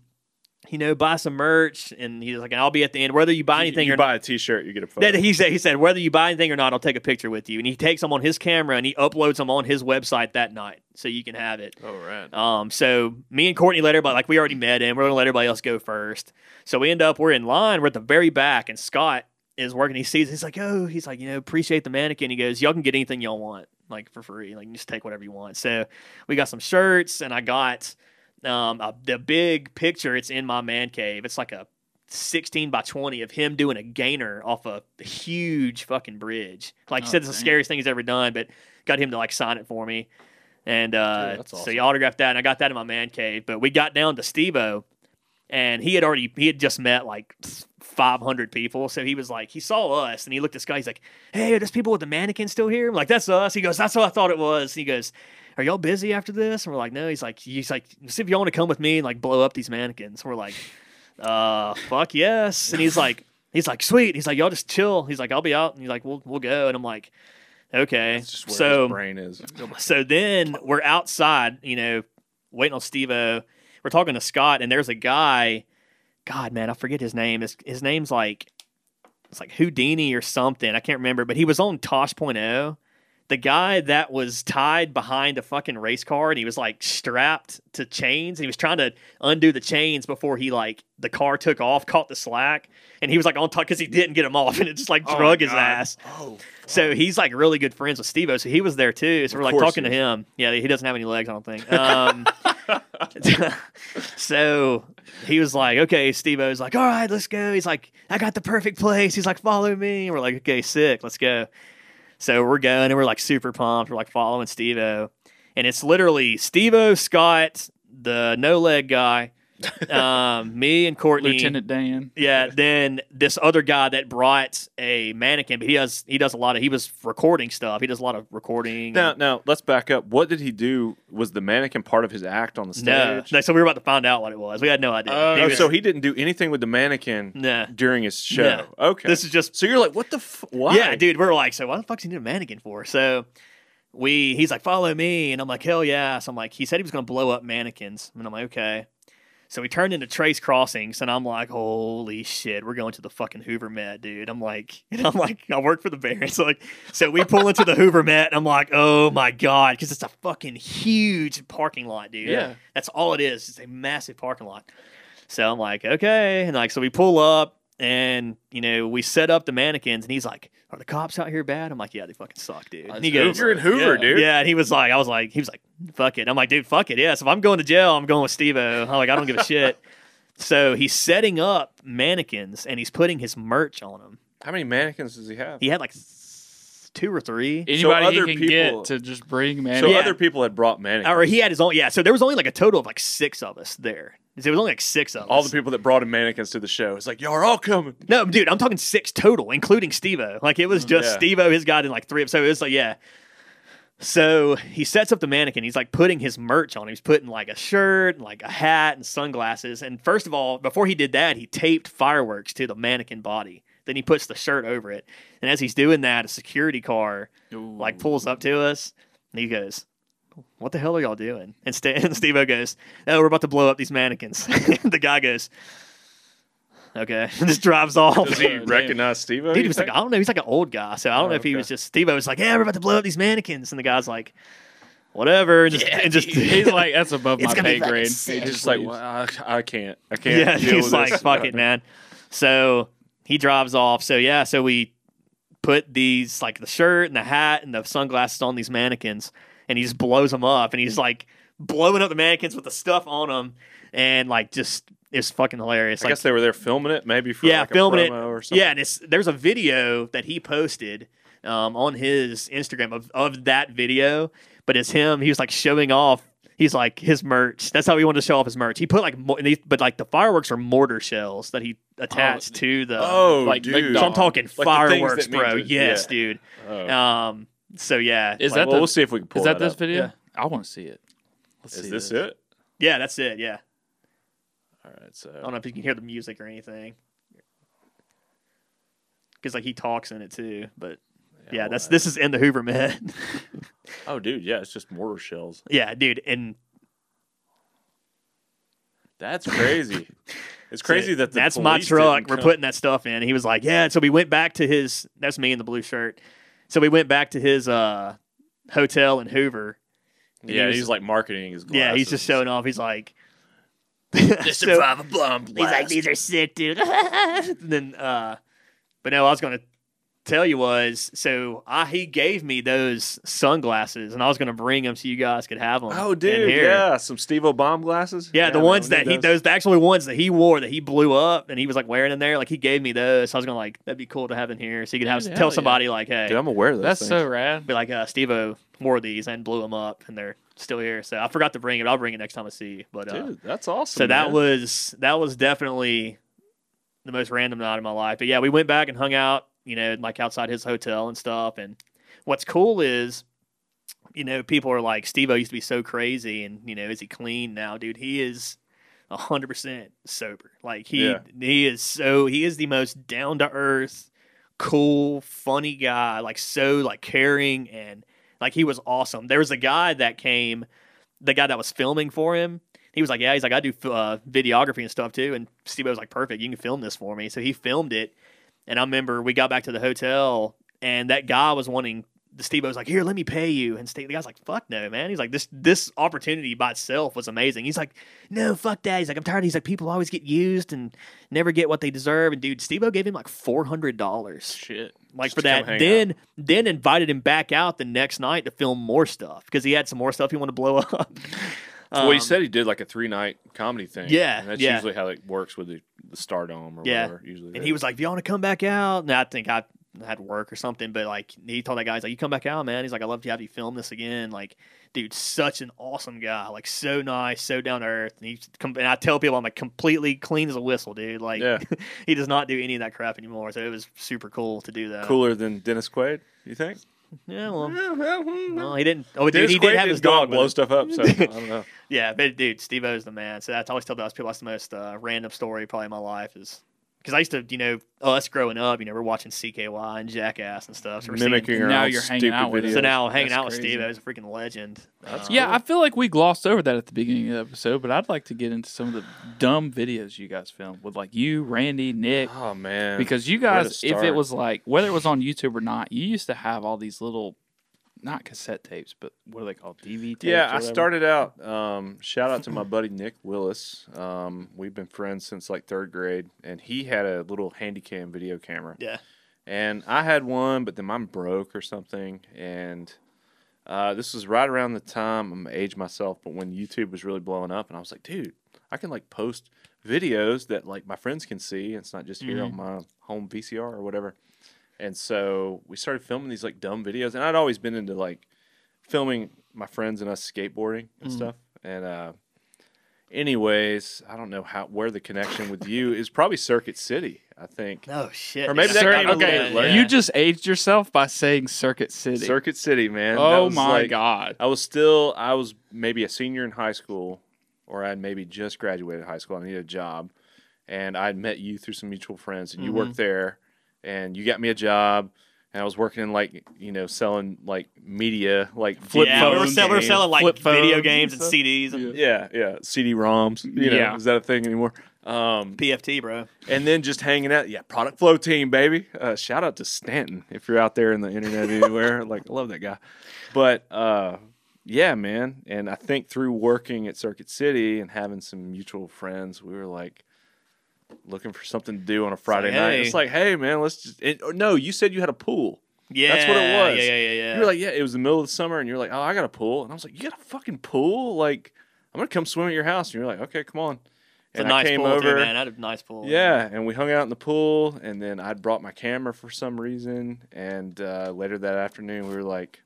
you know, buy some merch and he's like, and I'll be at the end. Whether you buy anything you or buy a T-shirt, you get a photo. that he said he said whether you buy anything or not, I'll take a picture with you. And he takes them on his camera and he uploads them on his website that night, so you can have it. Oh, right. Um, so me and Courtney let everybody like we already met him. We're gonna let everybody else go first. So we end up we're in line. We're at the very back, and Scott is working. He sees. He's like, oh, he's like, you know, appreciate the mannequin. He goes, y'all can get anything y'all want, like for free. Like you just take whatever you want. So we got some shirts, and I got um a, the big picture. It's in my man cave. It's like a 16 by 20 of him doing a gainer off a huge fucking bridge. Like he Oh, said, it's the scariest thing he's ever done, but got him to like sign it for me. And uh, Dude, that's so awesome. he autographed that, and I got that in my man cave. But we got down to Stevo, and he had already he had just met like 500 people. So he was like, he saw us, and he looked at this guy. He's like, "Hey, are those people with the mannequin still here?" I'm like, "That's us." He goes, "That's what I thought it was." He goes, "Are y'all busy after this?" And we're like, "No." He's like, "He's like, see if y'all want to come with me and like blow up these mannequins." We're like, "Uh, fuck yes." And he's like, [laughs] he's like, "Sweet." He's like, "Y'all just chill." He's like, "I'll be out," and he's like, "We'll we'll go." And I'm like, "Okay." That's just where so his brain is. so then we're outside, you know, waiting on Steve O. We're talking to Scott, and there's a guy. God, man, I forget his name. His, his name's like it's like Houdini or something. I can't remember, but he was on Tosh.0. The guy that was tied behind a fucking race car and he was like strapped to chains. And he was trying to undo the chains before he like the car took off, caught the slack, and he was like on top because he didn't get him off, [laughs] and it just like Oh drug his God. ass. Oh, So he's like really good friends with Steve so he was there too. So we're like talking to him. Yeah, he doesn't have any legs, I don't think. Um, [laughs] [laughs] so he was like, okay, Steve O's like, all right, let's go. He's like, I got the perfect place. He's like, follow me. And we're like, okay, sick, let's go. So we're going and we're like super pumped. We're like following Steve O. And it's literally Steve O, Scott, the no leg guy, um, me and Courtney. Lieutenant Dan. Yeah, then this other guy that brought a mannequin, but he does he does a lot of he was recording stuff. He does a lot of recording. Now, now let's back up. What did he do? Was the mannequin part of his act on the stage? no, so we were about to find out what it was. We had no idea. Oh, He was- so he didn't do anything with the mannequin nah. during his show. Okay. This is just so you're like, what the? F- why? yeah, dude. We're like, so why the fuck's he need a mannequin for? So we he's like, follow me, and I'm like, hell yeah. So I'm like, he said he was gonna blow up mannequins, and I'm like, okay. So we turned into Trace Crossings, and I'm like, holy shit, we're going to the fucking Hoover Met, dude. I'm like, [laughs] and I'm like, I work for the Barons. So [laughs] like, so we pull into the Hoover Met, and I'm like, oh my god, because it's a fucking huge parking lot, dude. Yeah. that's all it is. It's a massive parking lot. So I'm like, okay, and like, so we pull up, and you know, we set up the mannequins, and he's like, are the cops out here bad? I'm like, yeah, they fucking suck, dude. And he goes, You're in Hoover, Yeah. dude. yeah, and he was like, I was like, he was like, fuck it. I'm like, dude, fuck it. Yes, if I'm going to jail, I'm going with Steve i'm like, I don't give a [laughs] shit. So he's setting up mannequins and he's putting his merch on them. How many mannequins does he have? He had like two or three. Anybody other he can people- get to just bring man. so Yeah. other people had brought mannequins. Or he had his own. Yeah. So there was only like a total of like six of us there. There was only like six of us. All the people that brought in mannequins to the show. It's like y'all are all coming. No, dude, I'm talking six total, including Stevo. Like it was mm, just Yeah. Stevo, his guy, and like three. of So it was like, yeah. So he sets up the mannequin. He's like putting his merch on. He's putting like a shirt, and like a hat, and sunglasses. And first of all, before he did that, he taped fireworks to the mannequin body. Then he puts the shirt over it. And as he's doing that, a security car like pulls up to us, and he goes, "What the hell are y'all doing?" And, St- [laughs] and Steve goes, "Oh, we're about to blow up these mannequins." [laughs] the guy goes, "Okay," [laughs] and just drives off. Does he Damn. recognize Steve? Dude, he was like, I don't know. He's like an old guy, so I don't Oh, know if he was just Steve. was like, "Yeah, we're about to blow up these mannequins," and the guy's like, "Whatever," and just, and just He's like, that's above my pay grade. He's just like, well, I, I can't. I can't. yeah, deal he's with like, this. "Fuck it, man." So he drives off. So yeah, so we put these like the shirt and the hat and the sunglasses on these mannequins, and he just blows them up, and he's like blowing up the mannequins with the stuff on them, and like just it's fucking hilarious. I like, guess they were there filming it, maybe for Yeah, like a filming it. or something. Yeah, and it's, there's a video that he posted um, on his Instagram of, of that video, but it's him. He was like showing off. He's like his merch. That's how he wanted to show off his merch. He put like, mo- and he- but like the fireworks are mortar shells that he attached to the. Oh, Like dude. so I'm talking Like fireworks, bro. to- yes, yeah. dude. Oh. Um. So yeah, Is like- that well, the- we'll see if we can pull Is that this up. video? Yeah. I want to see it. Let's Is see this it? yeah, that's it. Yeah, All right, so I don't know if you can hear the music or anything. Because like he talks in it too, but yeah, well, that's this is in the Hoover Met. [laughs] Oh, dude, yeah, it's just mortar shells. yeah, dude, and That's crazy. [laughs] It's crazy that the that's my truck. didn't We're come- putting that stuff in. He was like, yeah. So we went back to his. That's me in the blue shirt. So we went back to his uh, hotel in Hoover. and he Yeah, was- he's like marketing his. Glasses. yeah, he's just showing off. He's like, [laughs] This so- a bomb he's like, these are sick, dude. [laughs] and then, uh, but no, I was gonna tell you was so I he gave me those sunglasses, and I was gonna bring them so you guys could have them. Oh, dude, here. yeah, some Steve O bomb glasses. Yeah, the man, ones that need he those the actual ones that he wore that he blew up and he was like wearing in there. Like he gave me those. So I was gonna like that'd be cool to have in here, so you could have Dude, tell hell yeah. somebody like, hey, Dude, I'm aware of those That's things. so rad. be like, uh, Steve-O wore these and blew them up, and they're still here. So I forgot to bring it. I'll bring it next time I see you. But uh, Dude, that's awesome. so that was that was definitely the most random night of my life. But yeah, we went back and hung out, you know, like outside his hotel and stuff. And what's cool is, you know, people are like, Steve O used to be so crazy, and you know, is he clean now, dude? He is hundred percent sober. Like he Yeah. he is so he is the most down to earth, cool, funny guy. Like so like caring and like he was awesome. There was a guy that came, the guy that was filming for him. He was like, "Yeah." He's like, "I do uh, videography and stuff too." And Steve was like, "Perfect, you can film this for me." So he filmed it, and I remember we got back to the hotel, and that guy was wanting. The Steve was like, "Here, let me pay you," and Steve, the guy's like, "Fuck no, man." He's like, "This this opportunity by itself was amazing." He's like, "No, fuck that." He's like, "I'm tired." He's like, "People always get used and never get what they deserve." And dude, Steve gave him like four hundred dollars shit. like Just for that. Then then invited him back out the next night to film more stuff because he had some more stuff he wanted to blow up. Well, he Um, said he did like a three night comedy thing. Yeah, and that's yeah. usually how it works with the, the Stardome or Yeah. whatever. Usually, and he was like, "Do you want to come back out?" And I think I had work or something, but like he told that guy, he's like, "You come back out, man." He's like, "I love to have you film this again." Like, dude, such an awesome guy, like so nice, so down to earth. And he's com- and I tell people I'm like completely clean as a whistle, dude. Like, Yeah. [laughs] he does not do any of that crap anymore. So it was super cool to do that. cooler than Dennis Quaid. You think? Yeah, well, well, well, he didn't. Oh, dude, Dennis he Quaid did have his dog blow stuff up. So [laughs] I don't know. Yeah, but dude, Steve O's the man. So that's I always tell those people that's the most uh, random story probably in my life is because I used to, you know, us growing up, you know, we're watching CKY and Jackass and stuff. So we're Mimicking And our now you're hanging stupid out with videos. So now hanging That's out with crazy. Steve was a freaking legend. That's Um, Yeah, I feel like we glossed over that at the beginning of the episode, but I'd like to get into some of the dumb videos you guys filmed with like you, Randy, Nick. Oh man, Because you guys, if it was like whether it was on YouTube or not, you used to have all these little, not cassette tapes, but what are they called? DV tapes. Yeah, I started out. Um, shout out to my buddy Nick Willis. Um, we've been friends since like third grade, and he had a little handycam video camera. Yeah. And I had one, but then mine broke or something. And uh, this was right around the time I'm gonna age myself, but when YouTube was really blowing up, and I was like, dude, I can like post videos that like my friends can see. It's not just here on my home VCR or whatever. And so we started filming these like dumb videos, and I'd always been into like filming my friends and us skateboarding and Mhm. stuff. And uh, anyways, I don't know how where the connection with you is. Probably Circuit City, I think. Oh shit! Or maybe that Cir- came a okay, bit later. you just aged yourself by saying Circuit City. Circuit City, man. Oh my like- god. I was still, I was maybe a senior in high school, or I'd maybe just graduated high school. I needed a job, and I'd met you through some mutual friends, and you Mhm. worked there, and you got me a job, and I was working in like you know selling like media, like flip yeah, we were, sell- we were selling like Flip video games and and. CDs and Yeah, yeah, CD-ROMs. You know, Yeah. is that a thing anymore? Um, PFT, bro. and then just hanging out. Yeah, product flow team, baby. Uh, shout out to Stanton if you're out there in the internet anywhere. [laughs] like, I love that guy. But uh, yeah, man. And I think through working at Circuit City and having some mutual friends, we were like looking for something to do on a Friday like, night. hey. It's like, hey, man, let's just. It, no, you said you had a pool. Yeah, That's what it was. Yeah, yeah, yeah, yeah. You were like, yeah, it was the middle of the summer, and you're like, oh, I got a pool, and I was like, you got a fucking pool? Like, I'm gonna come swim at your house, and you're like, okay, come on. it's a and nice I came pool over. too, man. I had a nice pool. Yeah, and we hung out in the pool, and then I'd brought my camera for some reason, and uh, later that afternoon we were like,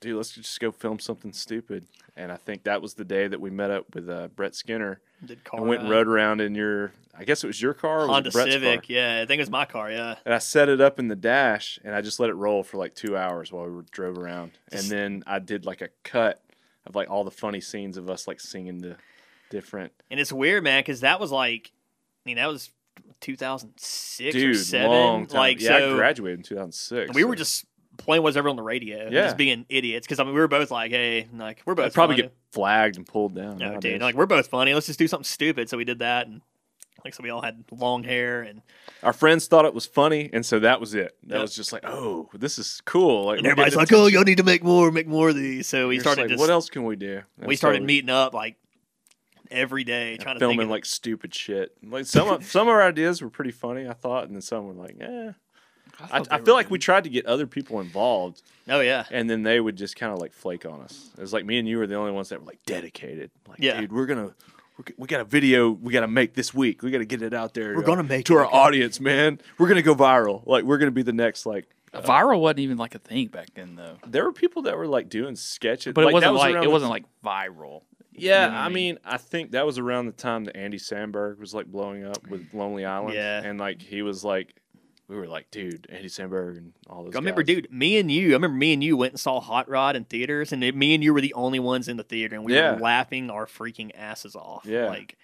"Dude, let's just go film something stupid." And I think that was the day that we met up with uh, Brett Skinner Did car and went and rode around in your, I guess it was your car, Honda Civic. car? Yeah, I think it was my car. Yeah. And I set it up in the dash, and I just let it roll for like two hours while we were, drove around, and then I did like a cut of like all the funny scenes of us like singing the different And it's weird, man, because that was like, I mean, that was 2006 or seven. Like, yeah, so I graduated in 2006. we were just playing whatever on the radio, Yeah. just being idiots. Because I mean, we were both like, hey, like we're both I'd probably funny. get flagged and pulled down. No, nowadays. dude, like we're both funny. Let's just do something stupid. So we did that, and like so we all had long hair, and, Our friends thought it was funny, and so that was it. That Yep. was just like, oh, this is cool. Like and everybody's like, oh, y'all need to make more, make more of these. So we You're just started like, just what else can we do? we started so meeting up like every day, and trying to filming like stupid shit. Like some of, some of our ideas were pretty funny, I thought, and then some were like, eh. I, thought I feel were like we tried to get other people involved, Oh yeah, and then they would just kind of like flake on us. It was like me and you were the only ones that were like dedicated. Like, Yeah. dude, we're gonna. we're We got a video we got to make this week. We got to get it out there. We're uh, gonna make to it, our okay? audience, man. We're gonna go viral. Like we're gonna be the next like Viral wasn't even like a thing back then though. there were people that were like doing sketches, But it wasn't was like it the- wasn't like viral. Yeah, you know I I mean, I think that was around the time that Andy Samberg was like blowing up with Lonely Island. Yeah. and like he was like, we were like, dude, Andy Samberg and all those. I remember, guys. dude, me and you. I remember me and you went and saw Hot Rod in theaters, and it, me and you were the only ones in the theater, and we Yeah. were laughing our freaking asses off. Yeah. like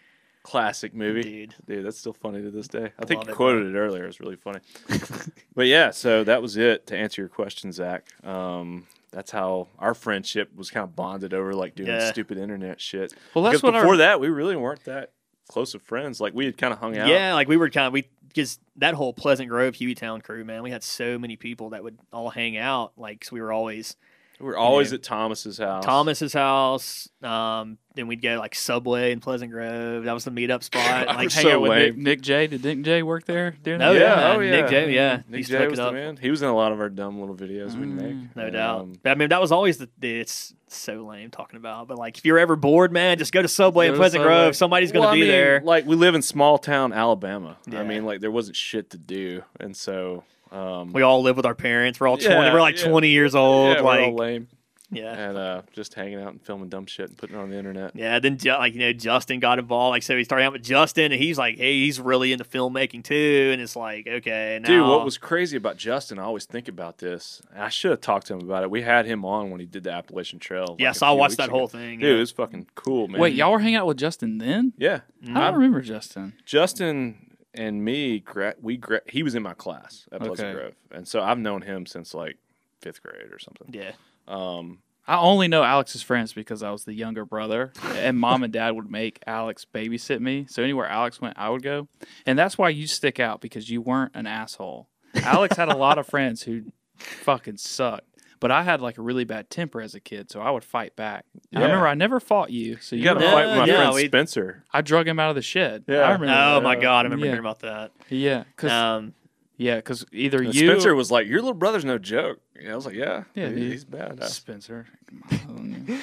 classic movie. dude. Dude, that's still funny to this day. I think you it, quoted it earlier. It was really funny. [laughs] but yeah, so that was it to answer your question, Zach. Um, that's how our friendship was kind of bonded over like doing Yeah. stupid internet shit. Well, that's because what before our, that, we really weren't that close of friends. Like we had kind of hung out. Yeah, like we were kind of we just that whole Pleasant Grove Hueytown crew, man. We had so many people that would all hang out. Like 'cause we were always we were always know, at Thomas's house. Thomas's house. Um, then we'd go like Subway in Pleasant Grove. That was the meetup spot. [laughs] I Like was hang so out with Nick, lame. Nick J. Did Nick J. work there? during No, that? yeah, oh yeah, Nick yeah, J, yeah. He Nick used to J was the up. man. He was in a lot of our dumb little videos we'd Mm, make. no And, doubt. um, But, I mean, that was always the. It's so lame talking about, but like if you're ever bored, man, just go to Subway Go in Pleasant Subway. Grove. Somebody's gonna well, I be mean, there. Like we live in small town Alabama. I mean, like there wasn't shit to do, and so um, We all live with our parents. We're all twenty. Yeah, we're like yeah. twenty years old. yeah, like we're all lame yeah. and uh, just hanging out and filming dumb shit and putting it on the internet. Yeah, then like you know Justin got involved. Like so, he started out with Justin, and he's like, hey, he's really into filmmaking too. And it's like, okay, now, Dude, what was crazy about Justin? I always think about this. I should have talked to him about it. We had him on when he did the Appalachian Trail. Yeah, like, a so I few watched that ago. whole thing. Dude, it was fucking cool, man. Wait, y'all were hanging out with Justin then? Yeah, Mhm. I don't remember Justin. Justin and me, we he was in my class at Pleasant Okay. Grove, and so I've known him since like fifth grade or something. yeah, Um, I only know Alex's friends because I was the younger brother, and mom and dad would make Alex babysit me. So anywhere Alex went, I would go, and that's why you stick out because you weren't an asshole. Alex had a lot of friends who fucking sucked, but I had like a really bad temper as a kid, so I would fight back. And I remember I never fought you, so you you got to were- fight with my yeah, friend we- Spencer. I drug him out of the shed. Yeah. I remember. Oh that. my god, I remember Yeah. hearing about that. Yeah, because Um, yeah, because either And you Spencer was like, "Your little brother's no joke." Yeah, I was like, "Yeah, Yeah, he- he's bad." Spencer. [laughs]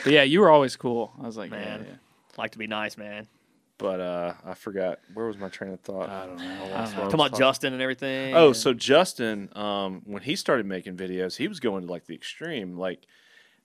But yeah, you were always cool. I was like, Man. yeah, yeah. like to be nice, man. But uh, I forgot where was my train of thought. I don't know. I I don't know. Talking about talking- Justin and everything. Oh, so Justin, um, when he started making videos, he was going to like the extreme. Like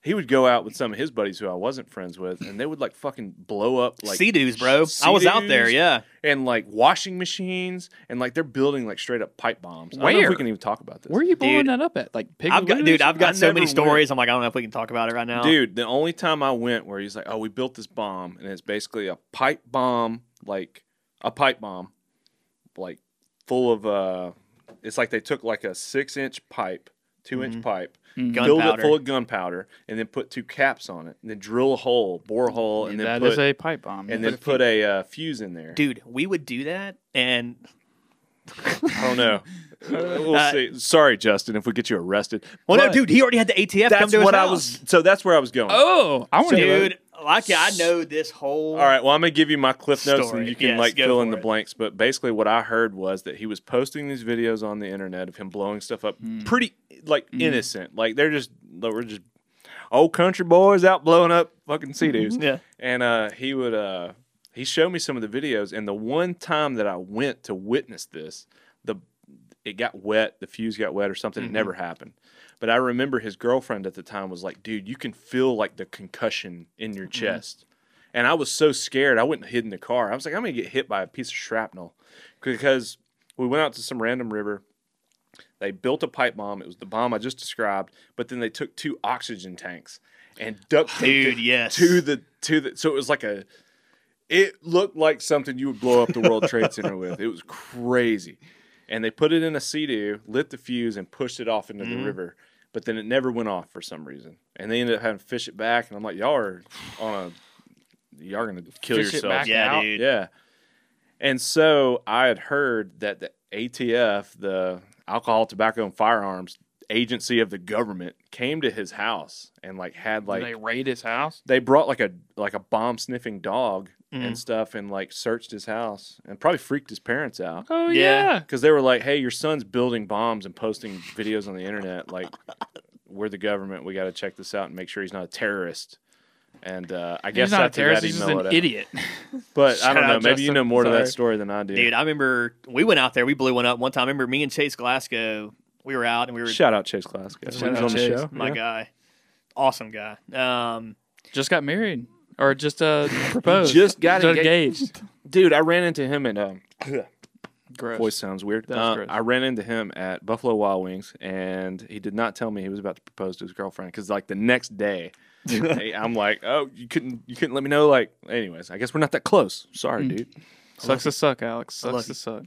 he would go out with some of his buddies who I wasn't friends with, and they would like fucking blow up like Sea-Doos, bro. I was out there, yeah. and like washing machines, and like they're building like straight up pipe bombs. I don't know if Where? we can even talk about this. Where are you blowing Dude, that up at? Like Piggly I've got, dude, I've got I so many never stories. I'm like, I don't know if we can talk about it right now. Dude, the only time I went where he's like, "Oh, we built this bomb, and it's basically a pipe bomb, like a pipe bomb, like full of uh, it's like they took like a six inch pipe, 2 inch Mhm. pipe, Mhm. Gun- filled it Gunpowder. full of gunpowder, and then put two caps on it, and then drill a hole, bore a hole, and then That put is a pipe bomb. and yeah. then put a uh, fuse in there. Dude, we would do that, and I don't know. [laughs] we'll Uh, see. Sorry, Justin, if we get you arrested. well, no, But dude, he already had the ATF come that's to his what I house. was. So that's where I was going. oh, I want to dude. Like, I know this whole. All right. Well, I'm gonna give you my cliff notes, Story. and you can Yes, like fill in for the it. blanks. But basically, what I heard was that he was posting these videos on the internet of him blowing stuff up, Mm. pretty like Mm. innocent. Like they're just they were just old country boys out blowing up fucking Sea-Doos. Yeah. And uh, he would uh, he showed me some of the videos, and the one time that I went to witness this, the it got wet, the fuse got wet or something. Mhm. It never happened. But I remember his girlfriend at the time was like, "Dude, you can feel like the concussion in your chest." And I was so scared, I went and hid in the car. I was like, "I'm gonna get hit by a piece of shrapnel," because we went out to some random river. They built a pipe bomb. It was the bomb I just described, but then they took two oxygen tanks and duct taped it yes. to the to the. So it was like a. It looked like something you would blow up the World Trade Center with. It was crazy, and they put it in a sea lit the fuse, and pushed it off into the Mhm. river. But then it never went off for some reason, and they ended up having to fish it back. And I'm like, y'all are on a, y'all are gonna kill Fish it yourselves. back Yeah, out. dude. Yeah. And so I had heard that the ATF, the Alcohol, Tobacco, and Firearms Agency of the government, came to his house and like had like they raid his house. they brought like a like a bomb sniffing dog Mhm. and stuff and like searched his house and probably freaked his parents out Oh Yeah. yeah. because they were like, "Hey, your son's building bombs and posting videos on the internet. Like, we're the government. We got to check this out and make sure he's not a terrorist." And uh, I guess he's not a terrorist. that, He's just an out. idiot. [laughs] But I don't know. out, Maybe you know more to that story than I do. Dude, I remember we went out there. We blew one up one time. I remember me and Chase Glasgow. We were out and we were Shout out Chase Glasgow. Shout He was out on the show. my Yeah. guy, awesome guy. Um, just got married or just uh [laughs] proposed. Just got engaged. Dude, I ran into him at um, [coughs] Gross. voice sounds weird. That's Uh, gross. I ran into him at Buffalo Wild Wings, and he did not tell me he was about to propose to his girlfriend because like the next day, [laughs] hey, I'm like, oh, you couldn't, you couldn't let me know. Like, anyways, I guess we're not that close. Sorry, Mm. dude. [laughs] Sucks to suck, Alex. Sucks to suck.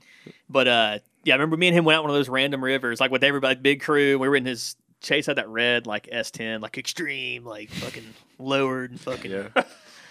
but uh, yeah, I remember me and him went out one of those random rivers, like with everybody, big crew. We were in his. Chase had that red like S10, like extreme, like fucking lowered, and fucking. Yeah. [laughs]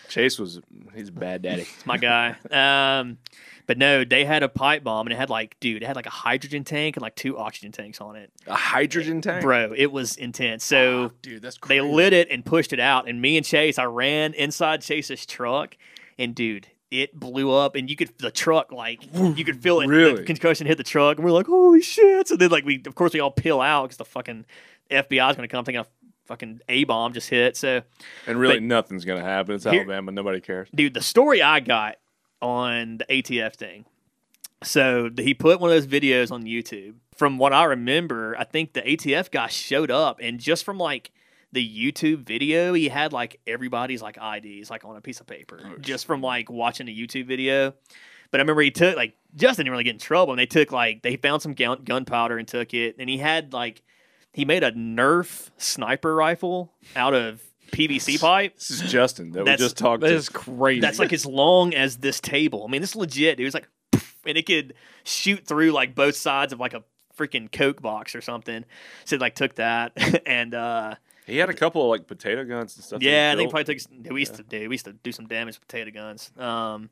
Chase was, he's a bad daddy. It's my guy. Um, but no, they had a pipe bomb and it had like, dude, it had like a hydrogen tank and like two oxygen tanks on it. A hydrogen tank, Bro, it was intense. So dude, that's they lit it and pushed it out. And me and Chase, I ran inside Chase's truck, and dude, it blew up. And you could the truck like you could feel it. Really? The concussion hit the truck, and we're like, holy shit! So then like we, of course, we all peel out because the fucking FBI is gonna come thinking a fucking a bomb just hit. So and really but- nothing's gonna happen. It's Here- Alabama. Nobody cares. dude, the story I got on the ATF thing. So he put one of those videos on YouTube. From what I remember, I think the ATF guy showed up, and just from like the YouTube video, he had like everybody's like IDs like on a piece of paper, Oh, just from like watching a YouTube video. But I remember he took like Justin didn't really get in trouble, and they took like they found some gun- gunpowder and took it, and he had like he made a Nerf sniper rifle out of PVC pipe. This is Justin that we just talked That to. is crazy. That's like as long as this table. I mean, this is legit, dude. It's like, and it could shoot through like both sides of like a freaking Coke box or something. So like took that, [laughs] and uh He had a couple of like potato guns and stuff. yeah, I think built. probably took. s- We used to do. We used to do some damage with potato guns. Um,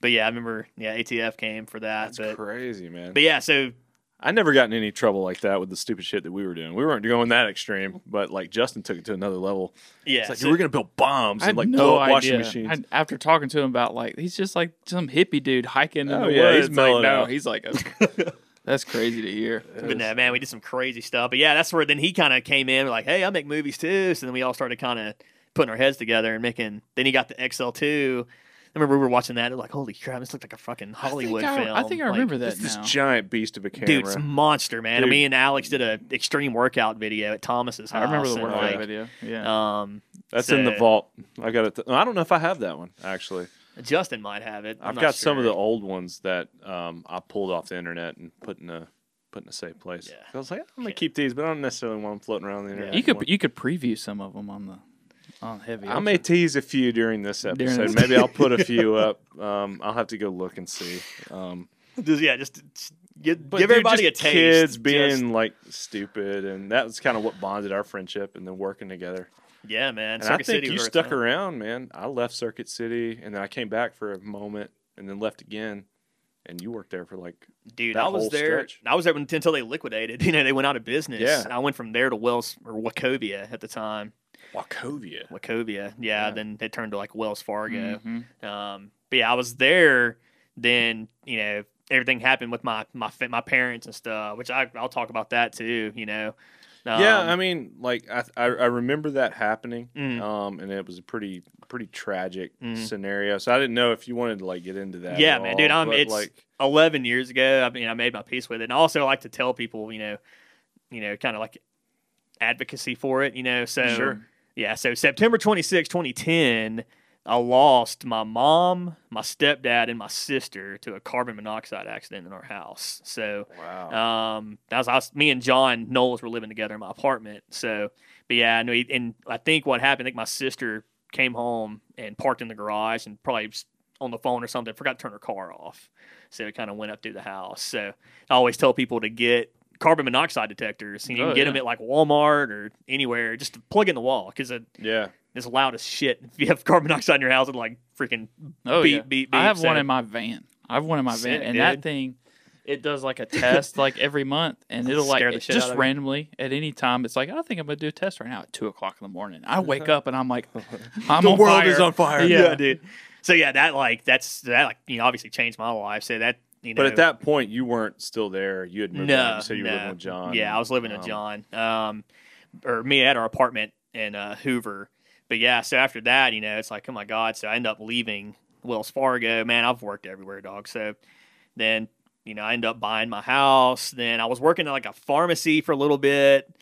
but yeah, I remember. Yeah, ATF came for that. That's but crazy, man. but yeah, so I never got in any trouble like that with the stupid shit that we were doing. We weren't going that extreme, but like Justin took it to another level. yeah, It's like so- we're gonna build bombs and like no up washing machines. I- after talking to him about like he's just like some hippie dude hiking in Oh, the yeah, he's woods. like, no, he's like a, [laughs] that's crazy to hear. But no, man, we did some crazy stuff. But yeah, that's where then he kind of came in, like, hey, I make movies too. So then we all started kind of putting our heads together and making. Then he got the XL2. Remember we were watching that. Like, holy crap, this looked like a fucking Hollywood I I, film. I, think I Like, remember that this now. giant beast of a camera. Dude, it's a monster, man. Dude. Me and Alex did a extreme workout video at Thomas's house. I remember the and, workout like, video. Yeah. Um, That's in the vault. I got it. I don't know if I have that one actually. Justin might have it. I'm I've not got some of the old ones that um, I pulled off the internet and put in a put in a safe place. Yeah. I was like, I'm gonna Can't- keep these, but I don't necessarily want them floating around the internet. you could anymore. you could preview some of them on the on heavy. I may tease a few during this During episode. this- Maybe I'll put a [laughs] few up. Um, I'll have to go look and see. Um, Just, yeah, just, just give, give everybody just a taste. Kids Just- being like stupid, and that was kind of what bonded our friendship, and then working together. yeah, man. And Circuit I think City you stuck fun. around, man. I left Circuit City, and then I came back for a moment, and then left again, and you worked there for like Dude, that I was whole there. stretch. I was there until they liquidated. [laughs] You know, they went out of business. Yeah. I went from there to Wells or Wachovia at the time. Wachovia. Wachovia, yeah. Yeah. Then it turned to like Wells Fargo. Mhm. Um, but yeah, I was there. Then you know everything happened with my my my parents and stuff, which I I'll talk about that too. You know. yeah, Um, I mean, like I, I I remember that happening, Mm. um, and it was a pretty pretty tragic Mhm. scenario. So I didn't know if you wanted to like get into that. Yeah, man, all, dude, I'm- it's- like 11 years ago. I mean, I made my peace with it, and I also like to tell people, you know, you know, kind of like advocacy for it. You know, so Sure. Yeah. So September 26, 2010. I lost my mom, my stepdad, and my sister to a carbon monoxide accident in our house. So wow. Um, that was, I was me and John Knowles were living together in my apartment. So, but yeah, I know. he- And I think what happened, I think my sister came home and parked in the garage and probably on the phone or something, forgot to turn her car off. So it kind of went up through the house. So I always tell people to get carbon monoxide detectors. You, you Oh, can get them at like Walmart or anywhere. Just plug in the wall because it, yeah. it's loud as shit. If you have [laughs] carbon monoxide in your house, it like freaking Oh beep, yeah. beep, I beep. have one So- in my van. I have one in my Sick, van, and dude. that thing, it does like a test like every month, and it'll like the it's shit out just of you. randomly at any time. It's like I think I'm gonna do a test right now at two o'clock in the morning. I wake uh-huh. up and I'm like, [laughs] I'm the on world fire. is on fire. yeah, dude. So yeah, that like that's that like you know obviously changed my life. So that you know, But at that point, you weren't still there. You had moved no, on. You said you were living with John. Yeah, I was living with Um, John. Um, or me at our apartment in uh, Hoover. But yeah, so after that, you know, it's like, oh my god. So I end up leaving Wells Fargo. Man, I've worked everywhere, dog. So then, you know, I end up buying my house. Then I was working at like a pharmacy for a little bit.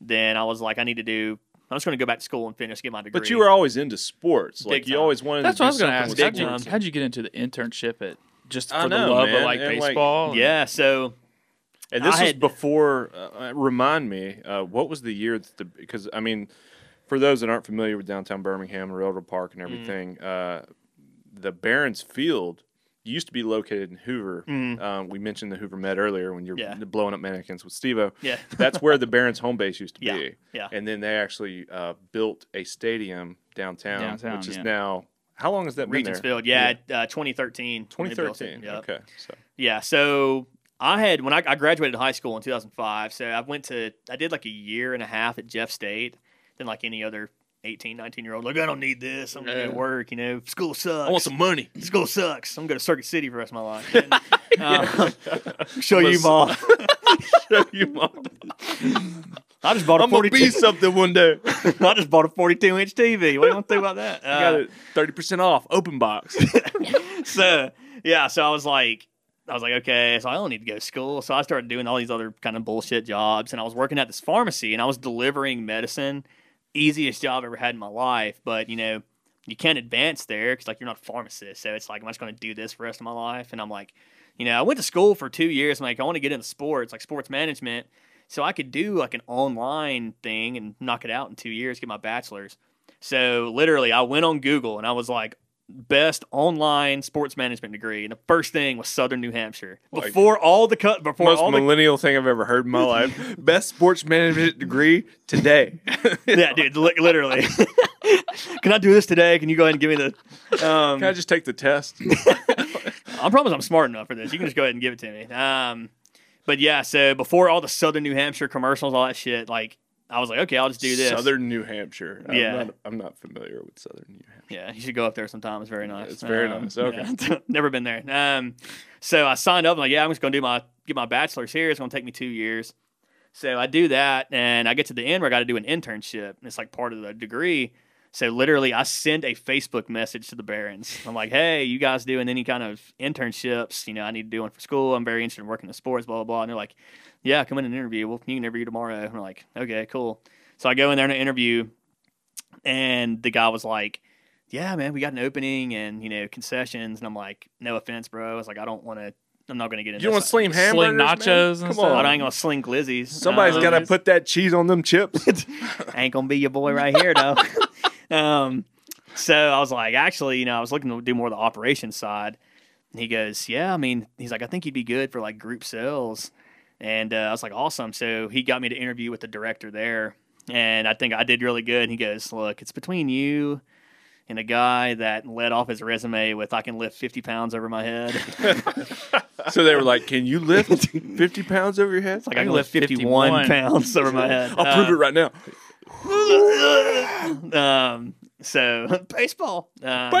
Then I was like, I need to do. I'm just going to go back to school and finish, get my degree. But you were always into sports. Like Big you time. always wanted That's to what I was gonna ask. How'd you, how'd you get into the internship at just for know, the love man, of like and, like, baseball? yeah. So And this I was had- before. Uh, remind me, uh, what was the year? That the because I mean, for those that aren't familiar with downtown Birmingham, and Railroad Park, and Mm. everything, uh, the Barons Field used to be located in Hoover. Um, we mentioned the Hoover Met earlier when you're Yeah. blowing up mannequins with Stevo. yeah, [laughs] That's where the Barons home base used to Yeah, be. yeah. And then they actually uh, built a stadium downtown, Downtown, which is yeah. now. How long has that been there? Regions Field. Yeah, Uh, 2013. when they built it. 2013. Yep. Okay. So Yeah, so I had when I, I graduated high school in 2005. So I went to I did like a year and a half at Jeff State. Then like any other 18, 19 year old, like I don't need this. I'm gonna Yeah. work. You know, school sucks. I want some money. school sucks. I'm gonna go to Circuit City for the rest of my life. [laughs] And, uh, [laughs] show you, mom. [laughs] Show you, Mom. I just bought a I'm gonna be something one day. [laughs] I just bought a 42 inch TV. What do you want to think about that? I got Uh, it thirty percent off, open box. [laughs] so yeah, so I was like, I was like, okay, so I don't need to go to school. So I started doing all these other kind of bullshit jobs, and I was working at this pharmacy, and I was delivering medicine. Easiest job I ever had in my life, but you know, you can't advance there because like you're not a pharmacist. So it's like, am I just going to do this for the rest of my life? And I'm like, you know, I went to school for two years. I'm like, I want to get into sports, like sports management, so I could do like an online thing and knock it out in two years, get my bachelor's. So literally, I went on Google and I was like, best online sports management degree, and the first thing was Southern New Hampshire. Like- Before all the cut, before Most all the millennial thing I've ever heard in my life. [laughs] Best sports management degree today. [laughs] yeah, dude, li- literally. [laughs] Can I do this today? Can you go ahead and give me the? Um, Can I just take the test? I promise I'm smart enough for this. You can just go ahead and give it to me. Um, but yeah, so before all the Southern New Hampshire commercials, all that shit, like I was like, okay, I'll just do this. Southern New Hampshire. I'm Yeah. Not, I'm not familiar with Southern New Hampshire. Yeah, you should go up there sometime. It's very nice. It's very Um, nice. Okay. [laughs] yeah. Never been there. Um, so I signed up. I'm like, yeah, I'm just gonna do my get my bachelor's here. It's gonna take me two years. So I do that, and I get to the end where I got to do an internship. And it's like part of the degree. So literally, I send a Facebook message to the Barons. I'm like, "Hey, you guys doing any kind of internships? You know, I need to do one for school. I'm very interested in working in sports, blah blah blah." And they're like, "Yeah, come in and interview. Well, you can interview tomorrow." And we're like, "Okay, cool." So I go in there and interview, and the guy was like, "Yeah, man, we got an opening and you know concessions." And I'm like, "No offense, bro." I was like, "I don't want to. I'm not going to get into You don't want this. sling hamburgers, Sling man? nachos and Come stuff. on. I ain't gonna sling glizzies. Somebody's Um, got to put that cheese on them chips. [laughs] ain't gonna be your boy right here though. [laughs] um, so I was like, actually, you know, I was looking to do more of the operations side. And he goes, yeah, I mean, he's like, I think you'd be good for like group sales. And uh, I was like, awesome. So he got me to interview with the director there, and I think I did really good. And he goes, look, it's between you and a guy that led off his resume with I can lift 50 pounds over my head. [laughs] so they were like, "Can you lift 50 pounds over your head?" It's like I can lift 51, 51. pounds over my head. I'll prove Uh, it right now. [laughs] um, so baseball. Um,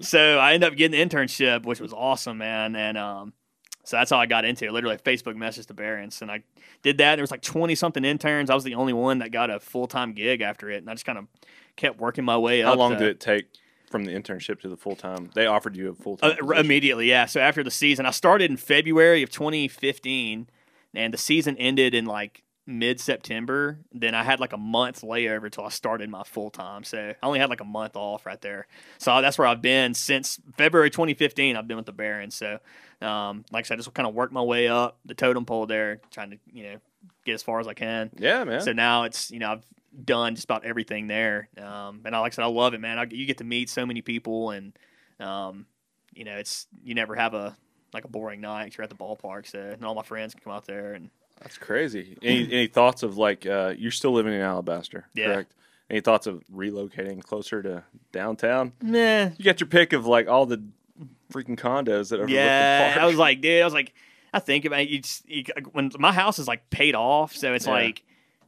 so I ended up getting the internship, which was awesome, man. And um, so that's how I got into it. Literally, a Facebook message to Barons, and I did that. There was like twenty something interns. I was the only one that got a full time gig after it, and I just kind of kept working my way up. How long to- did it take from the internship to the full time? They offered you a full Uh, time. r- immediately, yeah. So after the season, I started in February of 2015, and the season ended in like mid September. Then I had like a month layover till I started my full time. So I only had like a month off right there. So that's where I've been since February 2015. I've been with the Barons. So, um, like I said, just kind of worked my way up the totem pole there, trying to you know get as far as I can. Yeah, man. So now it's you know I've done just about everything there, um, and I like I said I love it, man. I, you get to meet so many people, and um, you know it's you never have a like a boring night. You're at the ballpark, so and all my friends can come out there, and That's crazy. Any any thoughts of like uh, you're still living in Alabaster, Yeah. correct? Any thoughts of relocating closer to downtown? nah, You got your pick of like all the freaking condos that overlook yeah. the park. I was like, dude, I was like, I think about it, you, just, you when my house is like paid off, so it's Yeah. like.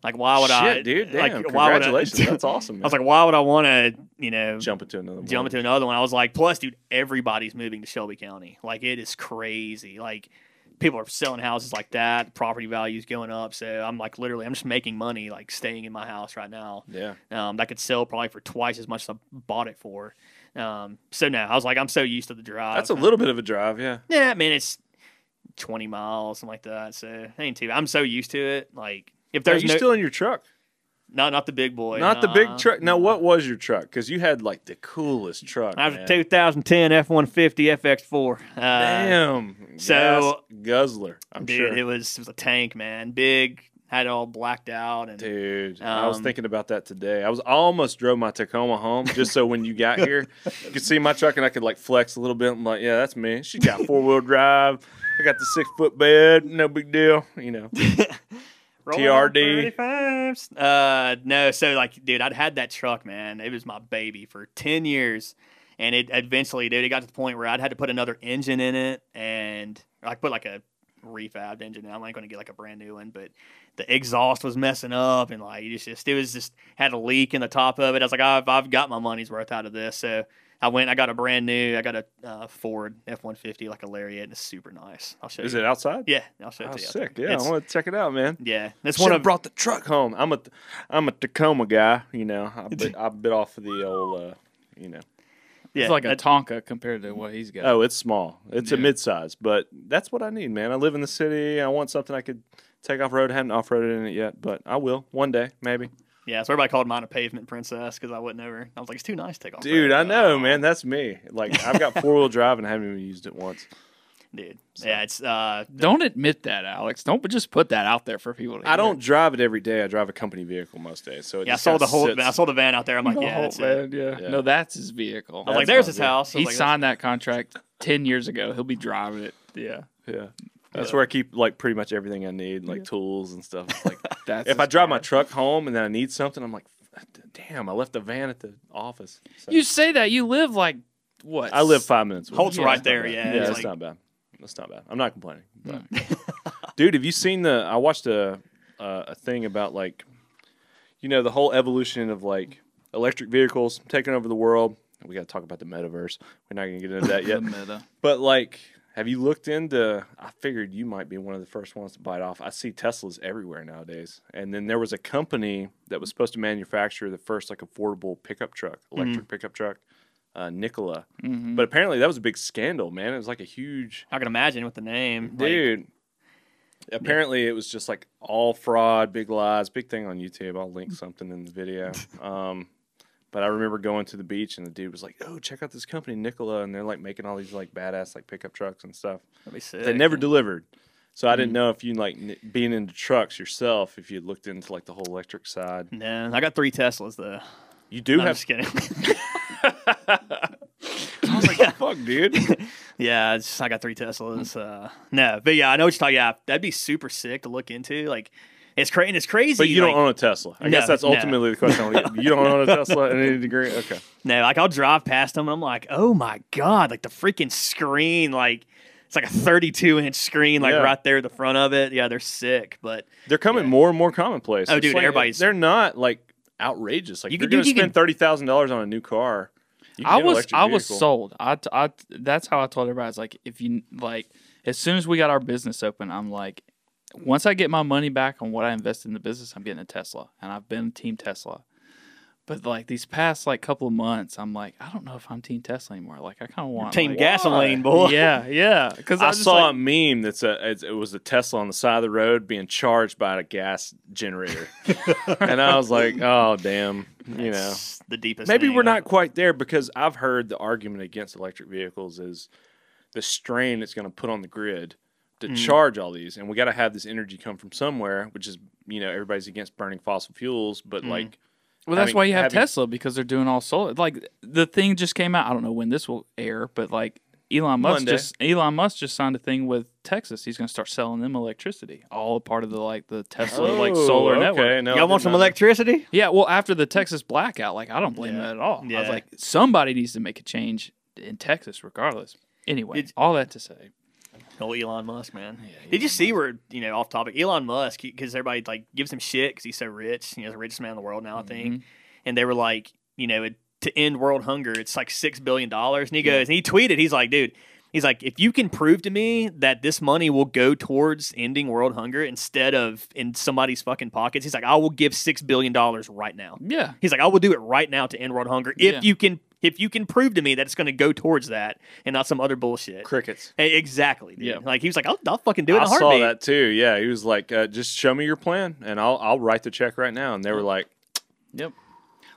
Like why would Shit, I, dude? Like Damn, why would I? congratulations. [laughs] That's awesome. I was like, why would I want to, you know, jump into another. jump one. into another one. I was like, plus, dude, everybody's moving to Shelby County. Like, it is crazy. Like, people are selling houses like that. Property values going up. So I'm like, literally, I'm just making money, like staying in my house right now. Yeah, Um, that could sell probably for twice as much as I bought it for. Um, so now I was like, I'm so used to the drive. that's a little bit of a drive. Yeah, Yeah, I mean, it's 20 miles, something like that. So ain't too. I'm so used to it. Like, if Are there's you no, still in your truck? Not not the big boy, Not the big truck. Now, what was your truck? Because you had like the coolest truck. I have a 2010 F150 FX4. Uh, Damn. so- gas guzzler. I'm dude, sure. it was it was a tank, man. Big, had it all blacked out, and Dude, I was Um, thinking about that today. I was almost drove my Tacoma home just so when you got here, you could see my truck and I could like flex a little bit. I'm like, yeah, that's me. She got four wheel drive. I got the six foot bed. No big deal. You know. [laughs] Rolling TRD. 35s. Uh, no, so like, dude, I'd had that truck, man. It was my baby for ten years, and it eventually, dude, it got to the point where I'd had to put another engine in it, and like put like a refabbed engine. in. I'm not going to get like a brand new one, but the exhaust was messing up, and like it just it was just had a leak in the top of it. I was like, I've I've got my money's worth out of this, so. I went. I got a brand new. I got a uh, Ford F one fifty, like a Lariat, and it's super nice. I'll show Is you. Is it outside? Yeah, I'll show it Oh, to you. sick. Yeah, It's- I want to check it out, man. yeah, that's Should one have of brought the truck home. I'm a, I'm a Tacoma guy. You know, I bit, I bit off of the old, uh, you know. yeah, it's like a Tonka compared to what he's got. Oh, it's small. It's a Yeah. mid-size, but that's what I need, man. I live in the city. I want something I could take off road. I haven't off roaded in it yet, but I will one day, maybe. Yeah, so everybody called mine a pavement princess because I wouldn't ever. I was like, it's too nice to take off. Dude, road. I know, man. That's me. Like I've got [laughs] four wheel drive and I haven't even used it once. Dude, yeah, it's uh, Don't admit that, Alex. Don't just put that out there for people to I hear. don't drive it every day. I drive a company vehicle most days. So it yeah, I saw the whole. sits- I saw the van out there. I'm like, The yeah, whole that's it. yeah. Yeah. No, that's his vehicle. I was like, there's his vehicle. house. He like, signed that contract ten years ago. He'll be driving it. Yeah, Yeah. That's Yeah. where I keep like pretty much everything I need, like tools and stuff. It's [laughs] like that's if I drive my truck home and then I need something, I'm like, damn, I left the van at the office. So- You say that you live like what? I live five minutes. Holt's Yeah, right there, bad. yeah, yeah, it's it's like- not bad. That's not bad. I'm not complaining. But. Mm. [laughs] Dude, have you seen the? I watched a uh, a thing about like, you know, the whole evolution of like electric vehicles taking over the world. We got to talk about the metaverse. We're not gonna get into that [laughs] the yet. meta. But like, Have you looked into? I figured you might be one of the first ones to bite off. I see Teslas everywhere nowadays. And then there was a company that was supposed to manufacture the first like affordable pickup truck, electric pickup truck, uh, Nikola. Mhm. But apparently that was a big scandal, man. It was like a huge I can imagine with the name. like, dude. apparently it was just like all fraud, big lies, big thing on YouTube. I'll link something in the video. [laughs] Um, but I remember going to the beach and the dude was like, "Oh, check out this company, Nikola," and they're like making all these like badass like pickup trucks and stuff. that'd be sick. They never delivered. So I didn't know if you like n- being into trucks yourself, if you looked into like the whole electric side. No, I got three Teslas though. You do No, I'm have. just kidding. [laughs] I was like, [laughs] "Fuck, dude." yeah, it's, I got three Teslas. Uh, no, but yeah, I know what you're talking. Yeah, that'd be super sick to look into. Like, it's crazy. It's crazy. But you like, don't own a Tesla. I No, guess that's no. ultimately the question. You don't own a Tesla in any degree. [laughs] Okay. No, like I'll drive past them and I'm like, oh my god, like the freaking screen, like it's like a 32 inch screen, like Yeah. right there at the front of it. Yeah, they're sick, but They're coming Yeah. more and more commonplace. Oh, It's dude, like- everybody's- They're not like outrageous. Like You you're can- going to spend can- thirty thousand dollars on a new car. I was I was vehicle. sold. I, t- I t- that's how I told everybody. I was like, if you like, as soon as we got our business open, I'm like, once I get my money back on what I invested in the business, I'm getting a Tesla, and I've been Team Tesla. But like these past like couple of months, I'm like, I don't know if I'm Team Tesla anymore. Like I kind of want Team like, gasoline, boy. Yeah, yeah. Because I saw a meme that's a it's, it was a Tesla on the side of the road being charged by a gas generator, [laughs] and I was like, oh damn, you know. The deepest. Maybe thing. we're not quite there because I've heard the argument against electric vehicles is the strain it's going to put on the grid to Mm. charge all these, and we got to have this energy come from somewhere. Which is, you know, everybody's against burning fossil fuels, but Mm. like, Well, that's having- why you have having- Tesla because they're doing all solar. Like the thing just came out. I don't know when this will air, but like Elon Musk Monday. just Elon Musk just signed a thing with Texas. He's going to start selling them electricity, all a part of the like the Tesla like Oh, solar okay, network. no, Y'all want some not know. electricity? Yeah, well, after the Texas blackout, like I don't blame Yeah. that at all. I was Yeah. like, somebody needs to make a change in Texas, regardless. Anyway, It's- all that to say, Oh, Elon Musk, man. Yeah, Did you see Musk. where you know off topic? Elon Musk, because everybody like gives him shit because he's so rich. You know, the richest man in the world now, I think. Mhm. And they were like, you know, it, to end world hunger, it's like six billion dollars. And he goes, and he tweeted, he's like, dude. He's like, if you can prove to me that this money will go towards ending world hunger instead of in somebody's fucking pockets, he's like, I will give six billion dollars right now. yeah, He's like, I will do it right now to end world hunger if Yeah. you can if you can prove to me that it's going to go towards that and not some other bullshit. crickets. Exactly. Dude. Yeah. Like he was like, I'll, I'll fucking do it in I a saw that too. Yeah, he was like, uh, just show me your plan, and I'll I'll write the check right now. And they were like, Yep.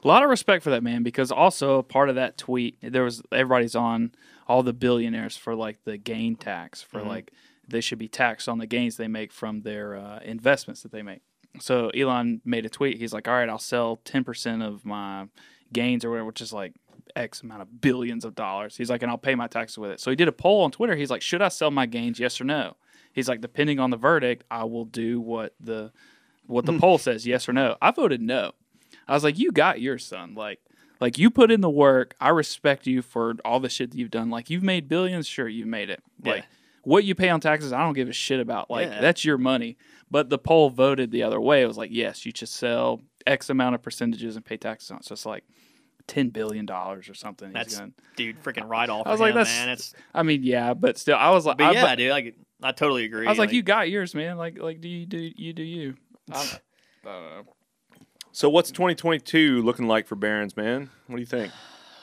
A lot of respect for that man because also part of that tweet there was everybody's on all the billionaires for like the gain tax for Mm-hmm. like they should be taxed on the gains they make from their uh, investments that they make. So Elon made a tweet. He's like, "All right, I'll sell ten percent of my gains or whatever, which is like X amount of billions of dollars." He's like, "And I'll pay my taxes with it." So he did a poll on Twitter. He's like, "Should I sell my gains? Yes or no?" He's like, "Depending on the verdict, I will do what the what the hmm. poll says, yes or no." I voted no. I was like, you got your son. Like, like you put in the work. I respect you for all the shit that you've done. Like, you've made billions. Sure, you've made it. Like, Yeah. what you pay on taxes, I don't give a shit about. Like, Yeah. that's your money. But the poll voted the other way. It was like, yes, you should sell X amount of percentages and pay taxes on it. So it's like ten billion dollars or something. he's That's- gonna- Dude, freaking right off. I was for like, him, that's- man. It's, I mean, yeah, but still, I was like, but I, yeah, dude, like I totally agree. I was like, you got yours, man. Like, like do you do you do you? [laughs] I don't, I don't know. "So what's 2022 looking like for Barons, man? What do you think?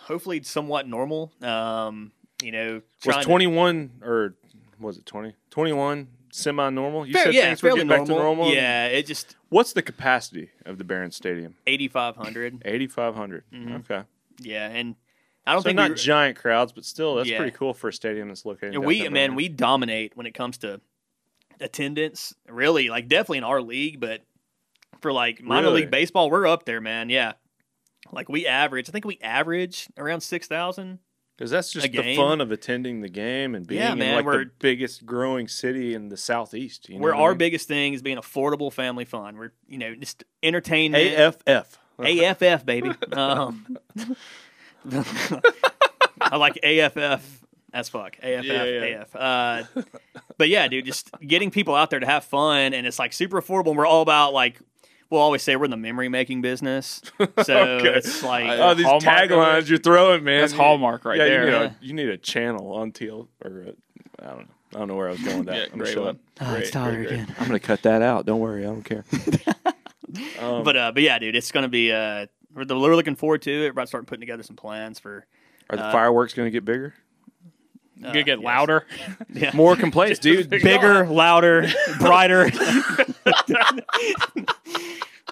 hopefully it's somewhat normal. Um, you know, Was trying to- 21 or was it 20? 21 semi-normal? You Fair- said yeah, things were getting back to normal. Yeah, it just What's the capacity of the Barons Stadium? eighty five hundred. 8,500. Mhm. Okay. Yeah, and I don't So think not we, giant crowds, but still, that's Yeah. pretty cool for a stadium that's located. Yeah, we man, we dominate when it comes to attendance. Really, like definitely in our league, but for like minor Really? league baseball, we're up there, man. Yeah, like we average. I think we average around six thousand. Because that's just the fun of attending the game and being Yeah, in like the biggest growing city in the southeast. You know Where I our mean? biggest thing is being affordable family fun. We're you know just entertainment. AFF. AFF baby. [laughs] Um, [laughs] I like AFF as fuck. AFF Yeah, yeah. AF. Uh, but yeah, dude, just getting people out there to have fun, and it's like super affordable. And we're all about like we'll always say we're in the memory making business. [laughs] So Okay. it's like I- Oh, these Hallmark taglines you're throwing, man. That's Hallmark right yeah, there. You need, Yeah. a, you need a channel on TL or a, I don't know. I don't know where I was going with that. Yeah, I'm gonna great shut one. Oh, Great, it's Tyler great, great. again. I'm gonna cut that out. Don't worry, I don't care. [laughs] um, But uh, but yeah, dude, it's gonna be uh, we're, we're looking forward to it. We're about to start putting together some plans for. are the uh, fireworks gonna get bigger? Uh, You get yes. louder. [laughs] Yeah. More complaints, dude. bigger, louder, brighter.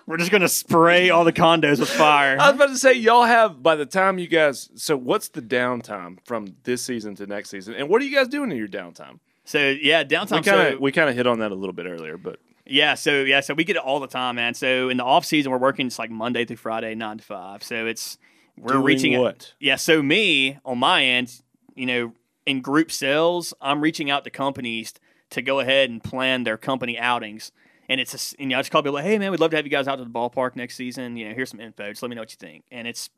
We're just gonna spray all the condos with fire. I was about to say, y'all have by the time you guys. So, what's the downtime from this season to next season, and what are you guys doing in your downtime? So yeah, downtime. We kind of so, we kind of hit on that a little bit earlier, but yeah, so yeah, so we get it all the time, man. So in the off season, we're working just like Monday through Friday, nine to five. So it's we're doing reaching what? Yeah, so me on my end, you know, in group sales, I'm reaching out to companies to go ahead and plan their company outings. And it's a, s- you know, I just call people like, hey man, we'd love to have you guys out to the ballpark next season. You know, here's some info. Just let me know what you think. And it's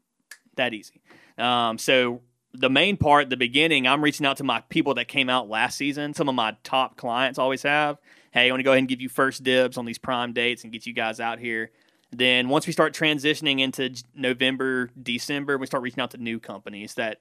that easy. Um, so the main part, the beginning, I'm reaching out to my people that came out last season. Some of my top clients always have. Hey, I want to go ahead and give you first dibs on these prime dates and get you guys out here. Then once we start transitioning into November, December, we start reaching out to new companies that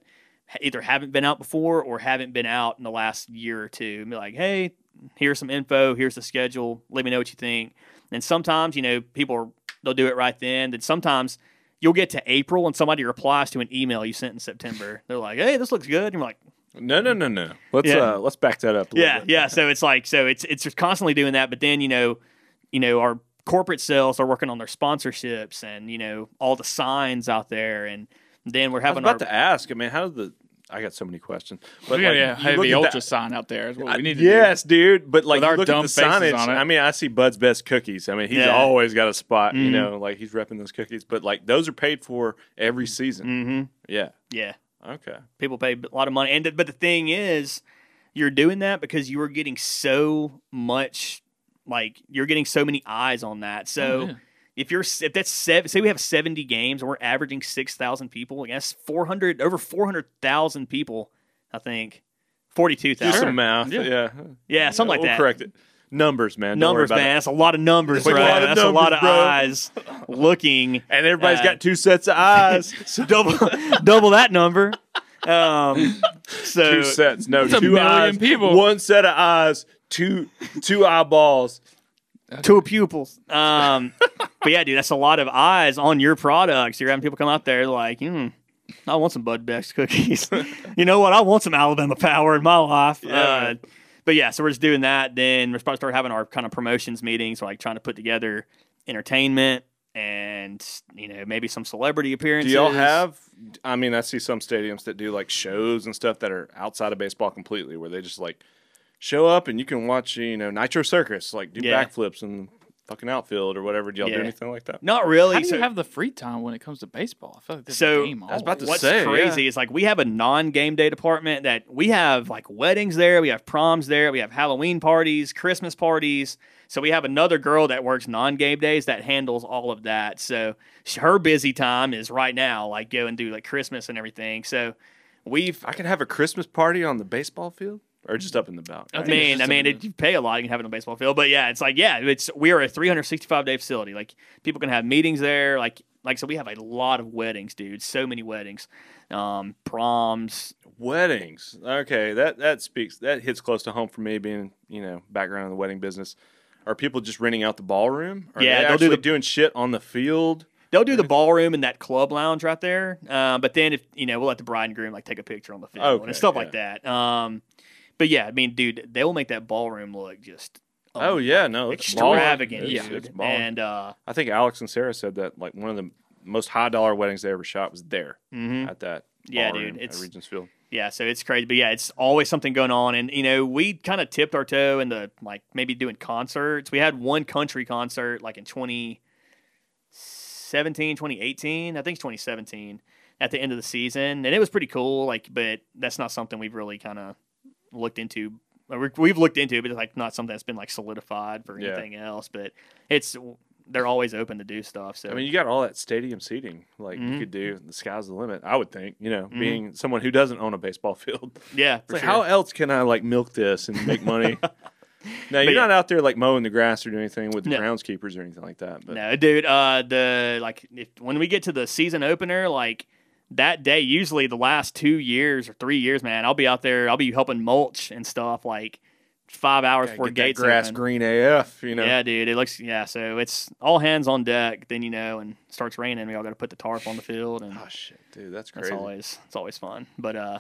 either haven't been out before or haven't been out in the last year or two. And be like, hey, here's some info, here's the schedule. Let me know what you think. And sometimes, you know, people are, they'll do it right then. Then sometimes you'll get to April and somebody replies to an email you sent in September. They're like, hey, this looks good. And you're like, No, no, no, no. Let's Yeah. uh let's back that up. A yeah, bit. yeah. So it's like so it's it's just constantly doing that. But then you know, you know, our corporate sales are working on their sponsorships and you know all the signs out there, and then we're having. I was about our to ask. I mean, how does the? I got so many questions. But we like, you heavy look ultra that- sign out there. Is what I- we need to yes, dude. But like With our look at the signage. on it. I mean, I see Bud's best cookies. I mean, he's Yeah. always got a spot. You Mhm. know, like he's repping those cookies. But like those are paid for every season. hmm Yeah. yeah, Okay. people pay a lot of money, and but the thing is, you're doing that because you are getting so much, like you're getting so many eyes on that. So. Oh, yeah. If you're if that's seven, say we have seventy games and we're averaging six thousand people, I guess four hundred over four hundred thousand people, I think 42,000. Do some math. Yeah. Yeah. Yeah, something like we'll that. Correct it. Numbers, man. Don't numbers, man. it. That's a lot of numbers, It's a lot of That's a lot of bro. eyes looking. [laughs] And everybody's Uh, got two sets of eyes. [laughs] So double double that number. Um, so two sets. No, That's a two million eyes. people. One set of eyes. Two two eyeballs. Two pupils. Um, [laughs] but yeah, dude, that's a lot of eyes on your products. You're having people come out there like, hmm, I want some Bud Beck's cookies. [laughs] you know what? I want some Alabama Power in my life. Yeah. Uh, but yeah, so we're just doing that. Then we're supposed to start having our kind of promotions meetings, like trying to put together entertainment and you know maybe some celebrity appearances. Do y'all have? I mean, I see some stadiums that do like shows and stuff that are outside of baseball completely, where they just like show up and you can watch, you know, Nitro Circus, like do Yeah. backflips in fucking outfield or whatever. Do y'all Yeah. do anything like that? Not really. How do you so, have the free time when it comes to baseball? I feel like there's So, a game. I was about to always. What's say, crazy is like we have a non-game day department that we have like weddings there, we have proms there, we have Halloween parties, Christmas parties. So we have another girl that works non-game days that handles all of that. So sh- her busy time is right now, like go and do like Christmas and everything. So we've, I can have a Christmas party on the baseball field or just up in the balcony. I I mean, I mean, it, you pay a lot, you can have it on a baseball field, but yeah, it's like yeah, it's we are a 365 day facility. Like people can have meetings there. Like like so, we have a lot of weddings, dude. So many weddings, um, proms, Weddings. Okay, that that speaks that hits close to home for me being, you know, background in the wedding business. Are people just renting out the ballroom? Are Yeah, they they'll do the- doing shit on the field. They'll do the ballroom and that club lounge right there. Uh, but then if you know, we'll let the bride and groom like take a picture on the field Okay, and stuff yeah. like that. Um, but yeah, I mean, dude, they will make that ballroom look just Oh yeah, no, it's baller. extravagant, It's- dude. it's and uh, I think Alex and Sarah said that like one of the most high dollar weddings they ever shot was there mhm. at that. Yeah, dude, at it's- Regions Field. yeah, so it's crazy. But yeah, it's always something going on. And you know, we kind of tipped our toe into like maybe doing concerts. We had one country concert like in 2017, 2018. I think it's 2017 at the end of the season, and it was pretty cool. Like, but that's not something we've really kind of looked into. we- We've looked into, it, but it's like not something that's been like solidified for Yeah. anything else. But it's they're always open to do stuff. So I mean, you got all that stadium seating. Like Mhm. you could do. The sky's the limit. I would think. You know, Mhm. being someone who doesn't own a baseball [laughs] field, yeah, like sure. how else can I like milk this and make money? [laughs] now you're yeah. not out there like mowing the grass or doing anything with the No. groundskeepers or anything like that. But No, dude. Uh, the like if, when we get to the season opener, like that day, usually the last two years or three years, man, I'll be out there. I'll be helping mulch and stuff like five hours Gotta before gates grass open. green AF. You know. Yeah, dude, it looks yeah. So it's all hands on deck. Then you know, and starts raining. We all got to put the tarp on the field, and Oh shit, dude, that's crazy. always it's always fun. But uh,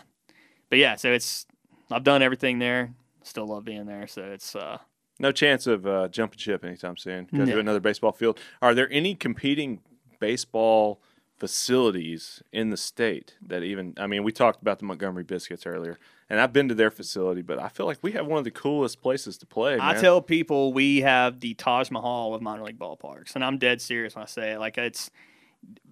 but yeah, so it's I've done everything there. Still love being there. So it's uh, No chance of uh, jumping ship anytime soon. Go No. to another baseball field. Are there any competing baseball facilities in the state that even? I mean, we talked about the Montgomery Biscuits earlier, and I've been to their facility, but I feel like we have one of the coolest places to play. I tell people we have the Taj Mahal of minor league ballparks, and I'm dead serious when I say it. Like it's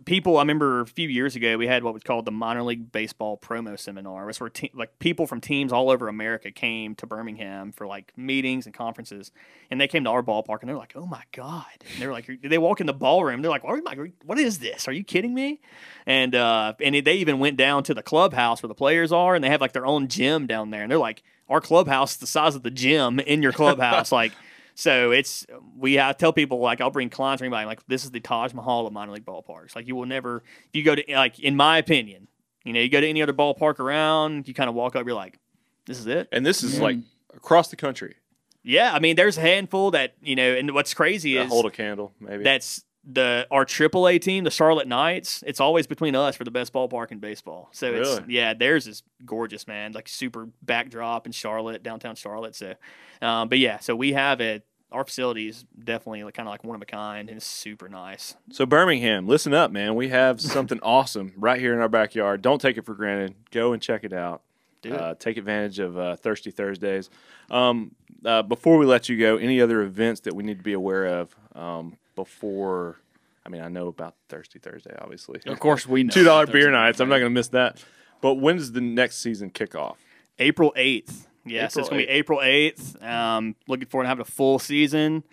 people. I remember a few years ago we had what was called the minor league baseball promo seminar. It was where te- like people from teams all over America came to Birmingham for like meetings and conferences, and they came to our ballpark and they're like, "Oh my god!" And they're like, "They walk in the ballroom, they're like, "What, am I- what is this? Are you kidding me?" And uh, and they even went down to the clubhouse where the players are, and they have like their own gym down there, and they're like, "Our clubhouse is the size of the gym in your clubhouse." [laughs] like, so it's we I tell people like I'll bring clients or anybody like this is the Taj Mahal of minor league ballparks. Like you will never if you go to like in my opinion, you know, you go to any other ballpark around, you kind of walk up, you're like, this is it. and this is Yeah. like across the country. Yeah, I mean, there's a handful that you know, and what's crazy That is hold a candle, maybe. that's the our AAA team, the Charlotte Knights. It's always between us for the best ballpark in baseball. So it's yeah, theirs is gorgeous, man. Like super backdrop in Charlotte, downtown Charlotte. So, um, but yeah, so we have it. Our facility is definitely kind of like one of a kind, and it's super nice. So Birmingham, listen up, man. We have something [laughs] awesome right here in our backyard. Don't take it for granted. Go and check it out. Do it. Uh, take advantage of uh, Thirsty Thursdays. Um, uh, before we let you go, any other events that we need to be aware of um, before? I mean, I know about Thirsty Thursday, obviously. Of course, we know. [laughs] Two dollar beer nights. I'm not going to miss that. But when does the next season kick off? April 8th. Yeah, so April it's going to be April 8th. Um, looking forward to having a full season.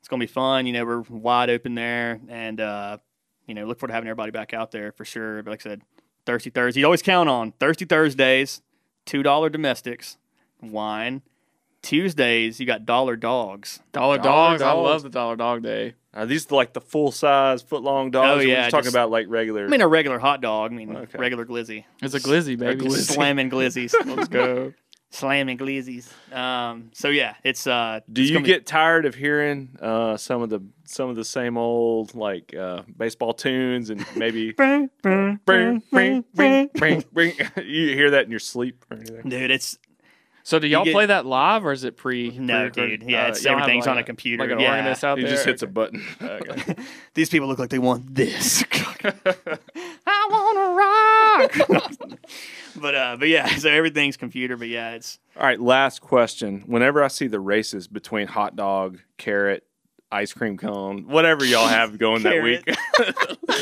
It's going to be fun. You know, we're wide open there. And, uh, you know, look forward to having everybody back out there for sure. But like I said, Thirsty Thursday. You always count on Thirsty Thursdays, $2 domestics, wine. Tuesdays, you got dollar dogs. Dollar, Dollar dogs. I love the dollar dog day. Are these like the full size foot long dogs? Oh, or we're yeah, just talking just- about like regular. I mean, a regular hot dog. I mean, Okay. regular glizzy. It's a glizzy, baby. glizzy. Slamming glizzies. [laughs] Let's go. Slamming glizzies. Um, so, yeah, it's. Uh, Do it's you gonna be- get tired of hearing uh, some of the some of the same old like uh, baseball tunes and maybe bring, bring, bring, bring, bring. you hear that in your sleep or anything? Dude, it's So do y'all get- play that live or is it pre? No, pre-recorded? dude. Yeah, Uh, it's, y'all everything's like, on a computer. Like an yeah. organist out He there. just hits a button. [laughs] Okay. [laughs] These people look like they want this. [laughs] I want to rock. But uh, but yeah, [laughs] so everything's computer. But yeah, it's All right, last question. Whenever I see the races between hot dog, carrot, ice cream cone, whatever y'all have going that week,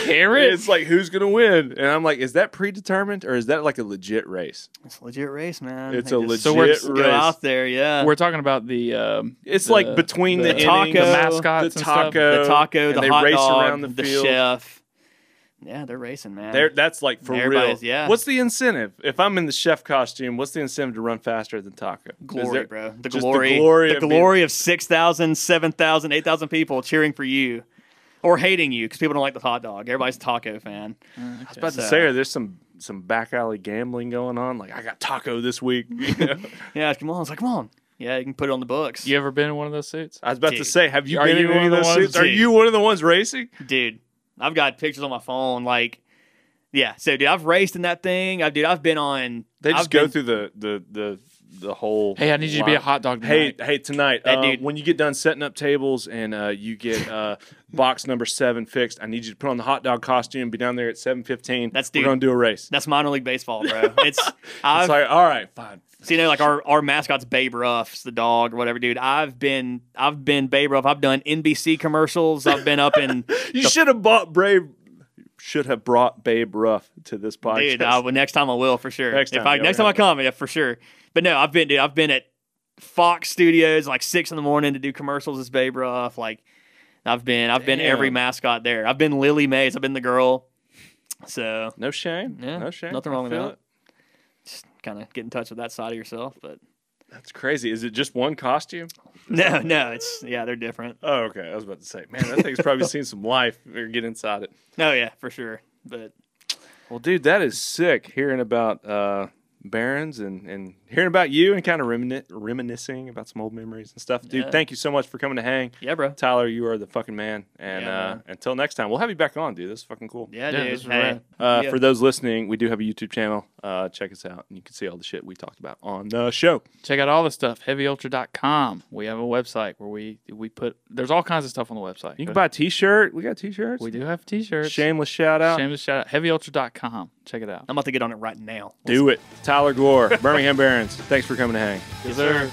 Carrot? [laughs] it's like who's gonna win? And I'm like, is that predetermined or is that like a legit race? it's a legit race, man. It's They a just legit So we're- go race. out there. Yeah, We're talking about the um, It's the- like between the, the innings, taco, the the mascots the and stuff. taco, the taco, and the they hot race dog, around the, the field. chef. Yeah, they're racing, man. They're, that's like for real. Yeah. What's the incentive? If I'm in the chef costume, what's the incentive to run faster than Taco? Glory, there- bro. The just the glory, glory the of being- glory of 6,000, 7,000, 8,000 people cheering for you. Or hating you because people don't like the hot dog. Everybody's a taco fan. Mm, I was about to say, there's some some back alley gambling going on. Like I got Taco this week. [laughs] you know? [laughs] Yeah, come on. It's like, come on. Yeah, you can put it on the books. You ever been in one of those suits? I was about to say, have you Are been you in one of of the those ones- suits? Are you one of the ones racing? dude. I've got pictures on my phone. Like, yeah. So, dude, I've raced in that thing. I, dude, I've been on. They just I've go been- thue the the the the whole. Hey, I need you to be a hot dog Hey, tonight. hey, tonight, That uh, dude- when you get done setting up tables and uh, you get uh, [laughs] box number seven fixed, I need you to put on the hot dog costume. Be down there at seven fifteen. That's dude, we're gonna do a race. That's minor league baseball, bro. [laughs] It's I've It's like, all right, fine. So you know like our our mascot's Babe Ruff's the dog or whatever, dude. I've been I've been Babe Ruff. I've done NBC commercials. I've been up in [laughs] You should have bought Brave. Should have brought Babe Ruff to this podcast. dude. I, next time I will for sure. Next if time, I yeah, next time I come, yeah, for sure. But no, I've been dude. I've been at Fox Studios like six in the morning to do commercials as Babe Ruff. Like I've been I've been every mascot there. I've been Lily Mays. I've been the girl. So no shame. Yeah, no shame. nothing I wrong with that. it. Kind of get in touch with that side of yourself. But That's crazy. Is it just one costume? no, no, it's yeah, they're different. Oh, okay. I was about to say, man, that thing's probably [laughs] seen some life or get inside it. No, yeah, for sure. But Well, dude, that is sick. Hearing about uh, Barons and, and hearing about you and kind of remini- reminiscing about some old memories and stuff. Dude, Yeah. thank you so much for coming to hang. Yeah, bro. Tyler, you are the fucking man. And Yeah, uh, man. until next time, we'll have you back on, dude. This is fucking cool. Yeah, Yeah, dude. this is Hey. Uh, yeah. For those listening, we do have a YouTube channel. Uh, check us out, and you can see all the shit we talked about on the show. Check out all the stuff. HeavyUltra.com. We have a website where we we put. There's all kinds of stuff on the website. You can Go- buy a T-shirt. We got T-shirts. We do have T-shirts. Shameless shout out. Shameless shout out. HeavyUltra.com. Check it out. I'm about to get on it right now. Do it. Tyler Gore, Birmingham Barons. Thanks for coming to hang. Yes, sir.